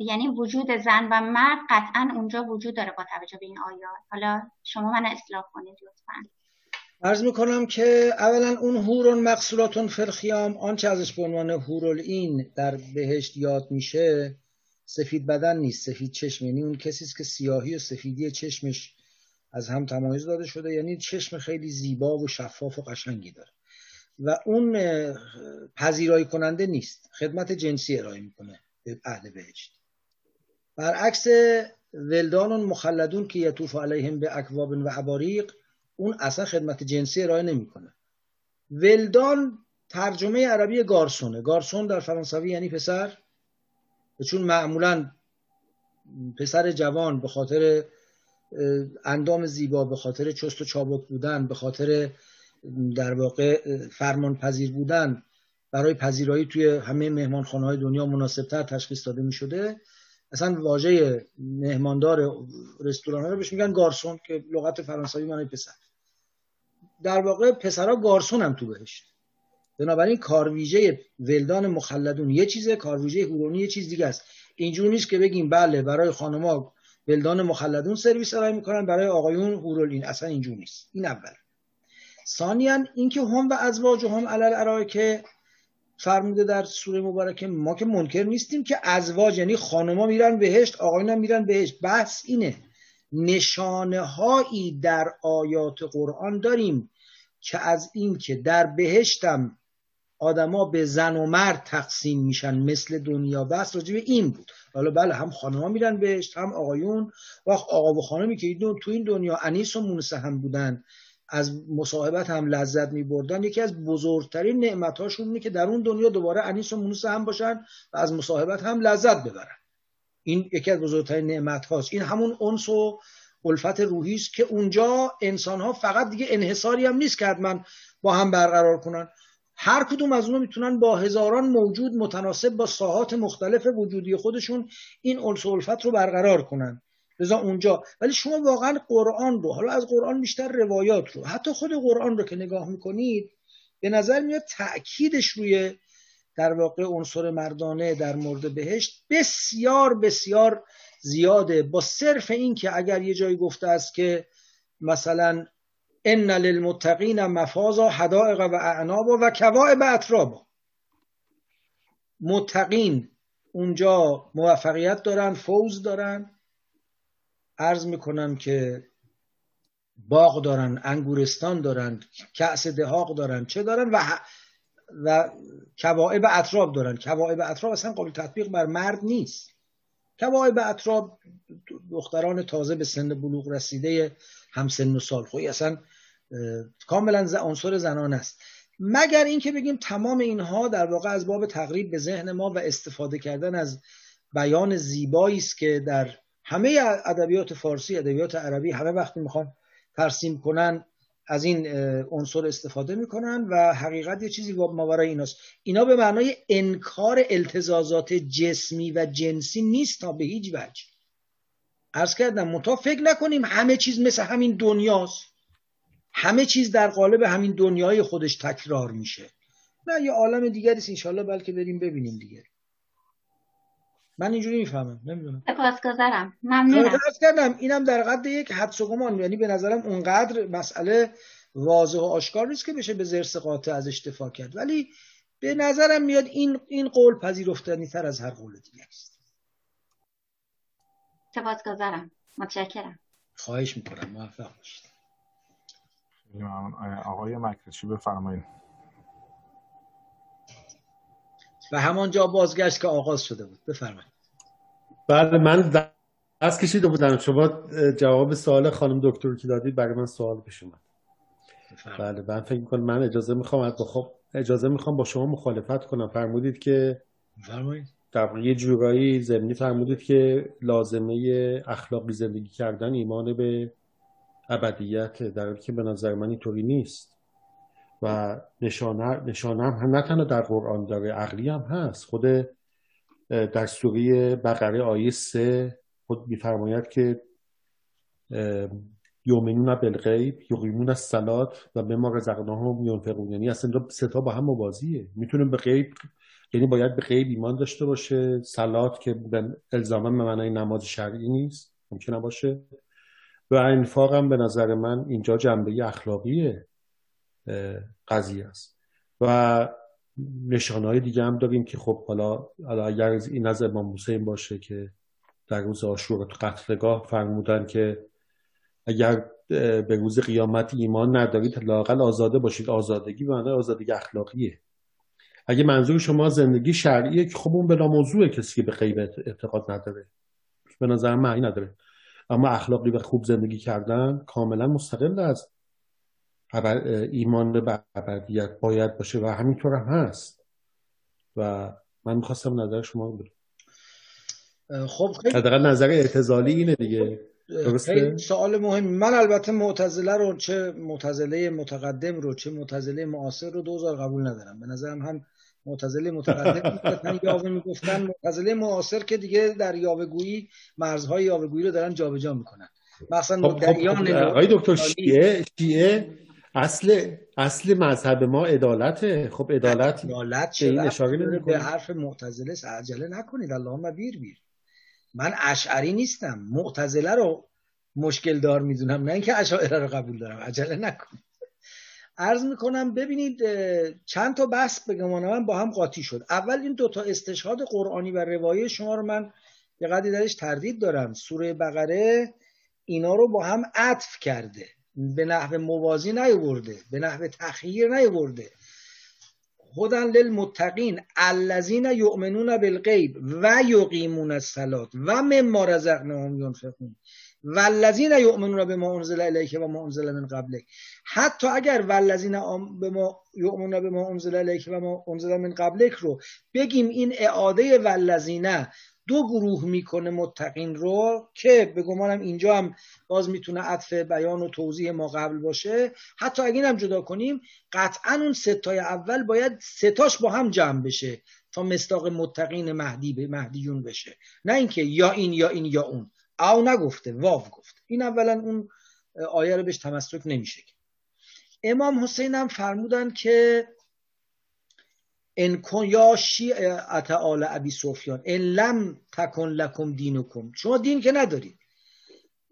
یعنی وجود زن و مرد قطعا اونجا وجود داره با توجه به این آیات. حالا شما من اصلاح کنید لطفا. عرض می‌کنم که اولا اون هورون مقصوراتون فرخیام آنچه ازش به عنوان هورول این در بهشت یاد میشه سفید بدن نیست سفید چشم. یعنی اون کسی که سیاهی و سفیدی چشمش از هم تمایز داده شده. یعنی چشم خیلی زیبا و شفاف و قشنگی داره. و اون پذیرایی کننده نیست. خدمت جنسی ارائه می‌کنه به اهل بهشت. برعکس ولدان مخلدون که یطوف علیهم به اکواب و عباریق اون اصلا خدمت جنسی ارائه نمی‌کنه. ولدان ترجمه عربی گارسونه. گارسون در فرانسوی یعنی پسر. چون معمولا پسر جوان به خاطر اندام زیبا به خاطر چست و چابک بودن به خاطر در واقع فرمان پذیر بودن برای پذیرایی توی همه مهمانخانه های دنیا مناسبتر تشخیص داده می شده اصلا واژه مهماندار رستوران رو بهش میگن گارسون که لغت فرانسوی معنی پسر. در واقع پسرها گارسون هم تو بهشت. بنابراین کارویژه ولدان مخلدون یه چیزه کارویژه هورونی یه چیز دیگه است. اینجور نیست که بگیم بله برای خانمها ولدان مخلدون سرویس ارائه می‌کنن برای آقایون هورولین اصلا اینجور نیست. این اول. ثانیا اینکه هم و ازواج هم علل که فرموده در سوره مبارکه ما که منکر نیستیم که ازواج یعنی خانما میرن بهشت آقایون میرن بهشت. بحث اینه. نشانه هایی در آیات قرآن داریم که از این که در بهشتم آدما به زن و مرد تقسیم میشن مثل دنیا. بس راجع به این بود. حالا بله هم خانما میرن بهشت هم آقایون. وقت آقا و خانمی که تو این دنیا انیس و مونسه هم بودن. از مصاحبت هم لذت می بردن یکی از بزرگترین نعمت هاشون اینه که در اون دنیا دوباره انیس و مونس هم باشن و از مصاحبت هم لذت ببرن. این یکی از بزرگترین نعمت هاست این همون انس و الفت روحی است که اونجا انسان ها فقط دیگه انحصاری هم نیست که حتما با هم برقرار کنن. هر کدوم از اونها می‌تونن با هزاران موجود متناسب با ساحات مختلف وجودی خودشون این انس و الفت رو برقرار کنن. لذا اونجا. ولی شما واقعا قرآن رو حالا از قرآن بیشتر روایات رو حتی خود قرآن رو که نگاه می‌کنید به نظر میاد تأکیدش روی در واقع عنصر مردانه در مورد بهشت بسیار بسیار زیاده. با صرف این که اگر یه جایی گفته است که مثلا ان للمتقین مفازا حدائق و اعناب و کواعب اطرابا متقین اونجا موفقیت دارن فوز دارن. عرض می‌کنم که باغ دارن انگورستان دارن کأس دهاق دارن چه دارن و و کواعب اطراب دارن. کواعب اطراب اصلا قابل تطبیق بر مرد نیست. کواعب اطراب دختران تازه به سن بلوغ رسیده همسن و سال خوی اصلا کاملا عنصر زنان است. مگر اینکه بگیم تمام اینها در واقع از باب تقریب به ذهن ما و استفاده کردن از بیان زیبایی است که در همه ادبیات فارسی ادبیات عربی همه وقتی می‌خوان ترسیم کنن از این عنصر استفاده می‌کنن و حقیقت یه چیزی ماورای ایناست. اینا به معنای انکار التزازات جسمی و جنسی نیست تا به هیچ وجه. ارز کردم منتها فکر نکنیم همه چیز مثل همین دنیاست. همه چیز در قالب همین دنیای خودش تکرار میشه. نه یه عالم دیگری است انشالله بلکه بریم ببینیم دیگه. من اینجوری می‌فهمم نمی‌دونم. سپاسگزارم. ممنونم. کردم. اینم در قد یک حدس و گمان. یعنی به نظرم اونقدر مسئله واضح و آشکار نیست که بشه به زرس قاطع ازش دفاع کرد. ولی به نظرم میاد این این قول پذیرفتنی تر از هر قول دیگه است. سپاسگزارم. متشکرم. خواهش می‌کنم. موفق باشید. آقای مکرچی بفرمایید. و همانجا بازگشت که آغاز شده بود. بفرمایید. بله من دست کشیده بودم. شما جواب سوال خانم دکتر که دادید برای من سوال پیش اومد. بله من فکر می‌کنم من اجازه می‌خوام با خب اجازه می‌خوام با شما مخالفت کنم. فرمودید که فرمایید در یه جورایی زمینی فرمودید که لازمه اخلاقی زندگی کردن ایمان به ابدیت در حالی که به نظر من اینطوری نیست. و نشانه, نشانه هم نه تنها در قرآن داره عقلی هم هست. خود در سوره بقره آیه سه خود میفرماید که یومنون بالغیب یقیمون از سلات و به ما رزقناهم ینفقون یعنی اصلا ستا با هم موازیه می‌تونه به غیب یعنی باید به غیب ایمان داشته باشه. سلات که الزاما به معنای نماز شرعی نیست. ممکنه باشه و انفاق هم به نظر من اینجا جنبه اخلاقی قضیه است. و نشانه های دیگه هم داریم که خب حالا اگر این از امام حسین باشه که در روز آشورا تو قتلگاه فرمودن که اگر به روز قیامت ایمان ندارید لاقل آزاده باشید. آزادگی معنی آزادگی اخلاقیه. اگه منظور شما زندگی شرعیه که خب اون بلا موضوع کسی که به غیب اعتقاد نداره. به نظر معنی نداره. اما اخلاقی و خوب زندگی کردن کاملا مستقل از ایمان به ابدیت باید باشه و همینطور هم هست. و من می‌خواستم نظر شما رو خب خیلی نظر اعتزالی اینه دیگه. خیلی سوال مهم من البته معتزله رو چه معتزله متقدم رو چه معتزله معاصر رو دوزار قبول ندارم. به نظرم هم معتزله متقدم یاوه می‌گفتن معتزله معاصر که دیگه در یاوهگویی مرزهای یاوهگویی رو دارن جابجا می‌کنن. مثلا خب مدعیان خب آقای دکتر شیعه شیعه اصل اصل مذهب ما عدالته. خب عدالت عدالت به این اشاره به نمی‌کنه. حرف معتزله عجله نکنید. اللهم بیر بیر من اشعری نیستم. معتزله رو مشکل دار می‌دونم. نه اینکه اشاعره رو قبول دارم. عجله نکنید عرض می‌کنم ببینید چند تا بحث به من با هم قاطی شد. اول این دوتا استشهاد قرآنی و روایی شما رو من یه قدری درش تردید دارم. سوره بقره اینا رو با هم عطف کرده. به نحو موازی نیورده به نحو تخییر نیورده هدن للمتقین الذین یؤمنون بالغیب و یقیمون الصلاة و مما رزقناهم ینفقون. والذین یؤمنون بما انزل الیک و ما انزل من قبلک. حتی اگر والذین آم- بما یؤمنون بما انزل الیک و ما انزل من قبلک رو بگیم این اعاده والذین دو گروه می‌کنه متقین رو که به گمانم اینجا هم باز می‌تونه عطف بیان و توضیح ما قبل باشه. حتی اگه اینم جدا کنیم قطعا اون ستای اول باید ستاش با هم جمع بشه تا مستاق متقین مهدی به مهدیون بشه. نه اینکه یا این یا این یا اون. او نگفته واو گفته. این اولا اون آیه رو بهش تمسک نمیشه امام حسین هم فرمودن که ان کن یا شیعت آل ابی سفیان ان لم تکن لکم دینکم. شما دین که ندارید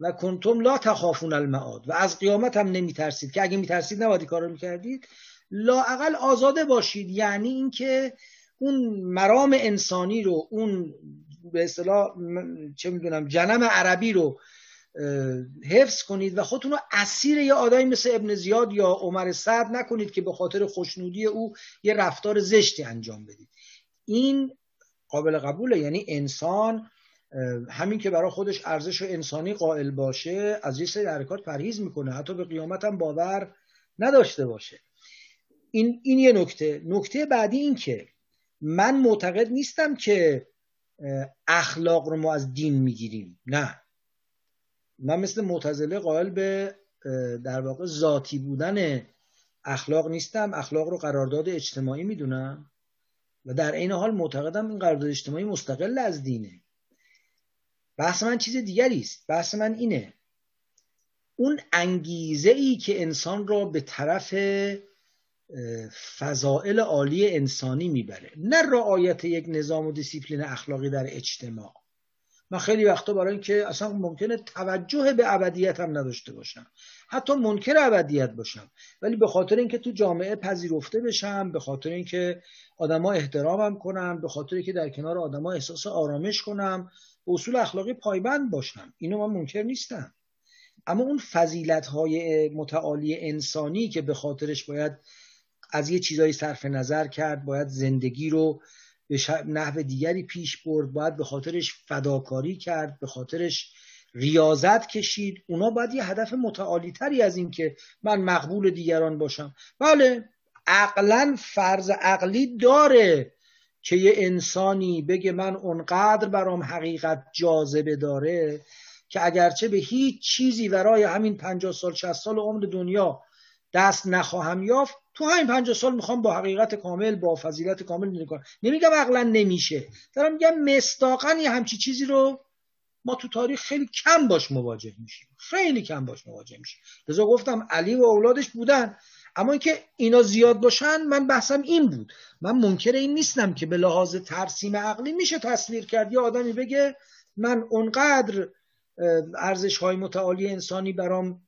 و کنتم لا تخافون المعاد. و از قیامت هم نمیترسید که اگه میترسید نباید کار رو می‌کردید. لاعقل آزاده باشید. یعنی اینکه اون مرام انسانی رو اون به اصطلاح چه می‌دونم جنم عربی رو حفظ کنید و خودتون رو اسیر یه آدمی مثل ابن زیاد یا عمر سعد نکنید که به خاطر خوشنودی او یه رفتار زشتی انجام بدید. این قابل قبوله یعنی انسان همین که برای خودش ارزش انسانی قائل باشه از یه سری حرکات پرهیز می‌کنه. حتی به قیامت هم باور نداشته باشه. این, این یه نکته. نکته بعدی این که من معتقد نیستم که اخلاق رو ما از دین می‌گیریم. نه. من مثل معتزله قائل به در واقع ذاتی بودن اخلاق نیستم. اخلاق رو قرارداد اجتماعی می‌دونم. و در این حال معتقدم این قرارداد اجتماعی مستقل از دینه. بحث من چیز دیگری است. بحث من اینه. اون انگیزه ای که انسان را به طرف فضائل عالی انسانی می‌بره. نه رعایت یک نظام و دیسیپلین اخلاقی در اجتماع. من خیلی وقتا برای اینکه اصلا ممکنه توجه به ابدیت هم نداشته باشم. حتی منکر ابدیت باشم. ولی به خاطر اینکه تو جامعه پذیرفته بشم به خاطر اینکه آدما احترامم کنم به خاطر اینکه در کنار آدما احساس آرامش کنم اصول اخلاقی پایبند باشم. اینو من منکر نیستم. اما اون فضیلت های متعالی انسانی که به خاطرش باید از یه چیزایی صرف نظر کرد باید زندگی رو به نحو دیگری پیش برد باید به خاطرش فداکاری کرد به خاطرش ریاضت کشید. اونا باید یه هدف متعالی تری از این که من مقبول دیگران باشم. بله عقلا فرض عقلی داره که یه انسانی بگه من اونقدر برام حقیقت جاذبه داره که اگرچه به هیچ چیزی برای همین پنجاه سال 60 سال عمر دنیا دست نخواهم یافت تو همین پنجاه سال می‌خوام با حقیقت کامل با فضیلت کامل کنم. نمیگم عقلا نمیشه. دارم میگم مستاقا یه همچی چیزی رو ما تو تاریخ خیلی کم باش مواجه میشیم. خیلی کم باش مواجه میشیم. لذا گفتم علی و اولادش بودن. اما اینکه اینا زیاد باشن من بحثم این بود. من منکر این نیستم که به لحاظ ترسیم عقلی میشه تصویر کرد. یا آدمی بگه من اونقدر ارزش های متعالی انسانی برام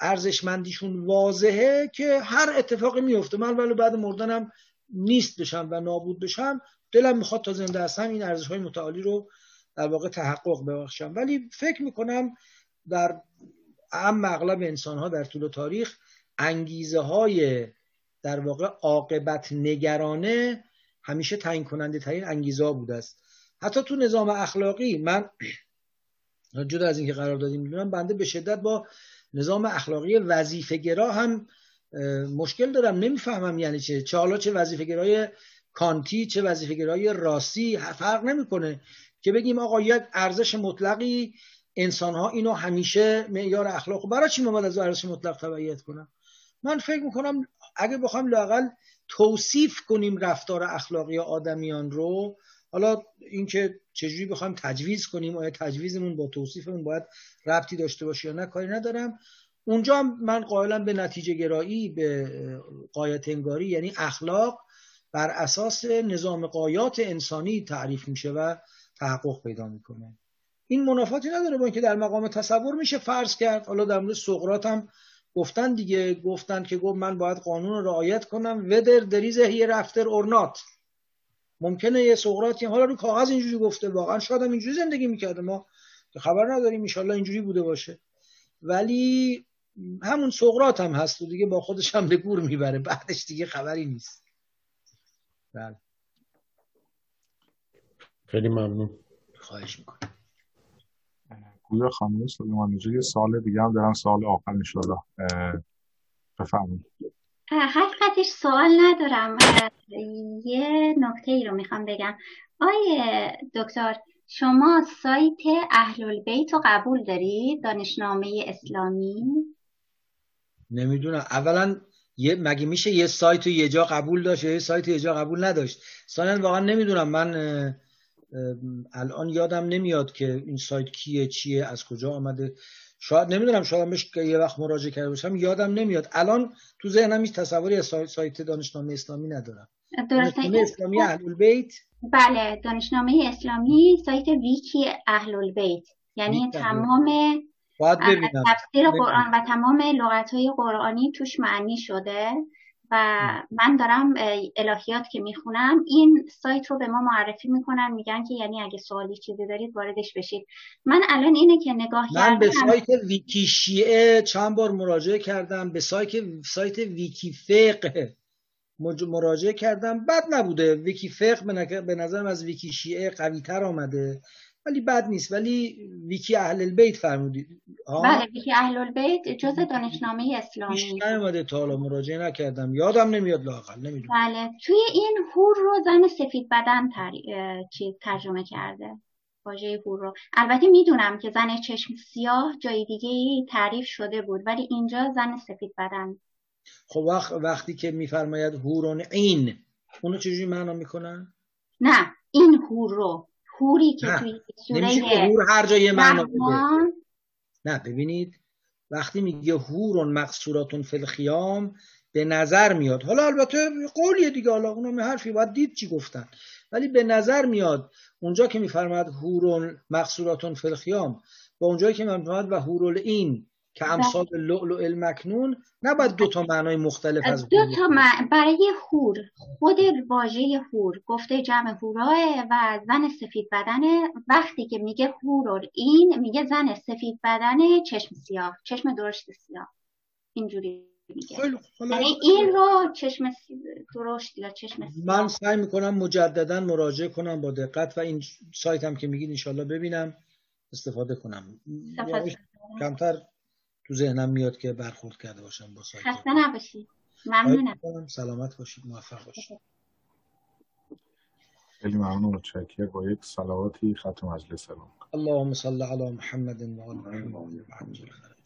ارزشمندیشون واضحه که هر اتفاقی میفته. من ولی بعد مردنم نیست بشم و نابود بشم دلم می‌خواد تا زنده هستم این ارزش های متعالی رو در واقع تحقق ببخشم. ولی فکر می‌کنم در اهم اغلب انسان ها در طول تاریخ انگیزه های در واقع عاقبت نگرانه همیشه تعیین کننده ترین انگیزه ها بوده است. حتی تو نظام اخلاقی من جدا از اینکه قرار دادیم می‌دونم بنده به شدت با نظام اخلاقی وظیفه گرا هم مشکل دارم. نمی‌فهمم یعنی چه. چه حالا چه وظیفه گرای کانتی چه وظیفه گرای راسی فرق نمی‌کنه که بگیم آقا یک ارزش مطلقی انسان ها اینو همیشه معیار اخلاق. برای چی ما از ارزش مطلق تبعیت کنم؟ من فکر می‌کنم اگه بخوام لاقل توصیف کنیم رفتار اخلاقی آدمیان رو حالا اینکه چجوری بخوایم تجویز کنیم آیا تجویزمون با توصیفمون باید ربطی داشته باشه یا نه کاری ندارم. اونجا من قائلم به نتیجه گرایی به قایت انگاری یعنی اخلاق بر اساس نظام قایات انسانی تعریف میشه و تحقق پیدا می‌کنه. این منافاتی نداره با اینکه در مقام تصور میشه فرض کرد. حالا در مورد سقراط هم گفتن دیگه گفتن که گفت من باید قانون رو رعایت کنم. ودر دریز هی رفتر اورنات ممکنه یه سقراطی حالا رو کاغذ اینجوری گفته واقعا شاید هم اینجوری زندگی می‌کرده. ما خبر نداریم ان اینجوری بوده باشه. ولی همون سقراط هم هست و دیگه با خودش هم به گور می‌بره. بعدش دیگه خبری نیست. بله. خیلی ممنون. خواهش می‌کنم. گویا خانم سلیمان یه سال دیگه هم دارم سال آخر انشالله بفرمایید. حقیقتش سوال ندارم. یه نکته ای رو می‌خوام بگم. آیه دکتر شما سایت اهل البیت رو قبول دارید دانشنامه اسلامی؟ نمی‌دونم. اولا یه مگه میشه یه سایت رو یه جا قبول داشت یه سایت یه جا قبول نداشت؟ ثانیا واقعا نمی‌دونم. من الان یادم نمیاد که این سایت کیه چیه از کجا آمده. شاید نمی‌دونم شاید بهش یه وقت مراجعه کرده باشم. یادم نمیاد. الان تو ذهنم هیچ تصوری از سایت دانشنامه اسلامی ندارم. دانشنامه اسلامی اهل البیت؟ بله دانشنامه اسلامی سایت ویکی اهل البیت. یعنی تمام باید تفسیر قرآن و تمام لغت های قرآنی توش معنی شده. و من دارم الهیات که می‌خونم این سایت رو به ما معرفی می‌کنن میگن که یعنی اگه سوالی چیزی دارید واردش بشید. من الان اینه که نگاه کردم من به سایت ویکی شیعه چند بار مراجعه کردم به سایت سایت ویکی فقه مراجعه کردم. بد نبوده. ویکی فقه به نظرم از ویکی شیعه قوی تر آمده. ولی بد نیست. ولی ویکی اهل البیت فرمودید بله ویکی اهل البیت جز دانشنامه اسلامی نیومده تا حالا مراجعه نکردم. یادم نمیاد لاقل نمی‌دونم. بله توی این هور رو زن سفید بدن تر... چیز ترجمه کرده؟ واژه هور رو. البته می‌دونم که زن چشم سیاه جای دیگه ای تعریف شده بود ولی اینجا زن سفید بدن. خب وقت وقتی که میفرماید هورون این اونو چجوری معنا می‌کنن؟ نه این هور رو. هوری که توی سوره هور هر جای معنا نه ببینید وقتی میگه هورون مقصوراتون فی الخیام به نظر میاد حالا البته قولیه دیگه حالا اونم حرفی باید دید چی گفتن. ولی به نظر میاد اونجا که میفرماد هورون مقصوراتون فی الخیام با اونجایی که میفرماد و هورول این که امثال لؤلؤ المکنون نباید دو تا معنای مختلف از دو تا برای هور خود واژه هور گفته جمع هوراه و زن سفید بدنه وقتی که میگه هور این میگه زن سفید بدنه چشم سیاه چشم درشت سیاه. اینجوری میگه. یعنی این رو چشم درشت یا چشم سیاه. من سعی می‌کنم مجددا مراجعه کنم با دقت و این سایت هم که میگید انشالله ببینم استفاده کنم. کمتر تو ذهنم میاد که برخورد کرده باشم با سایت. خسته نباشید ممنونم. سلامت باشید موفق باشید. خیلی ممنون متشکرم با یک صلواتی ختم مجلس سلام. اللهم صل علی محمد و آل محمد.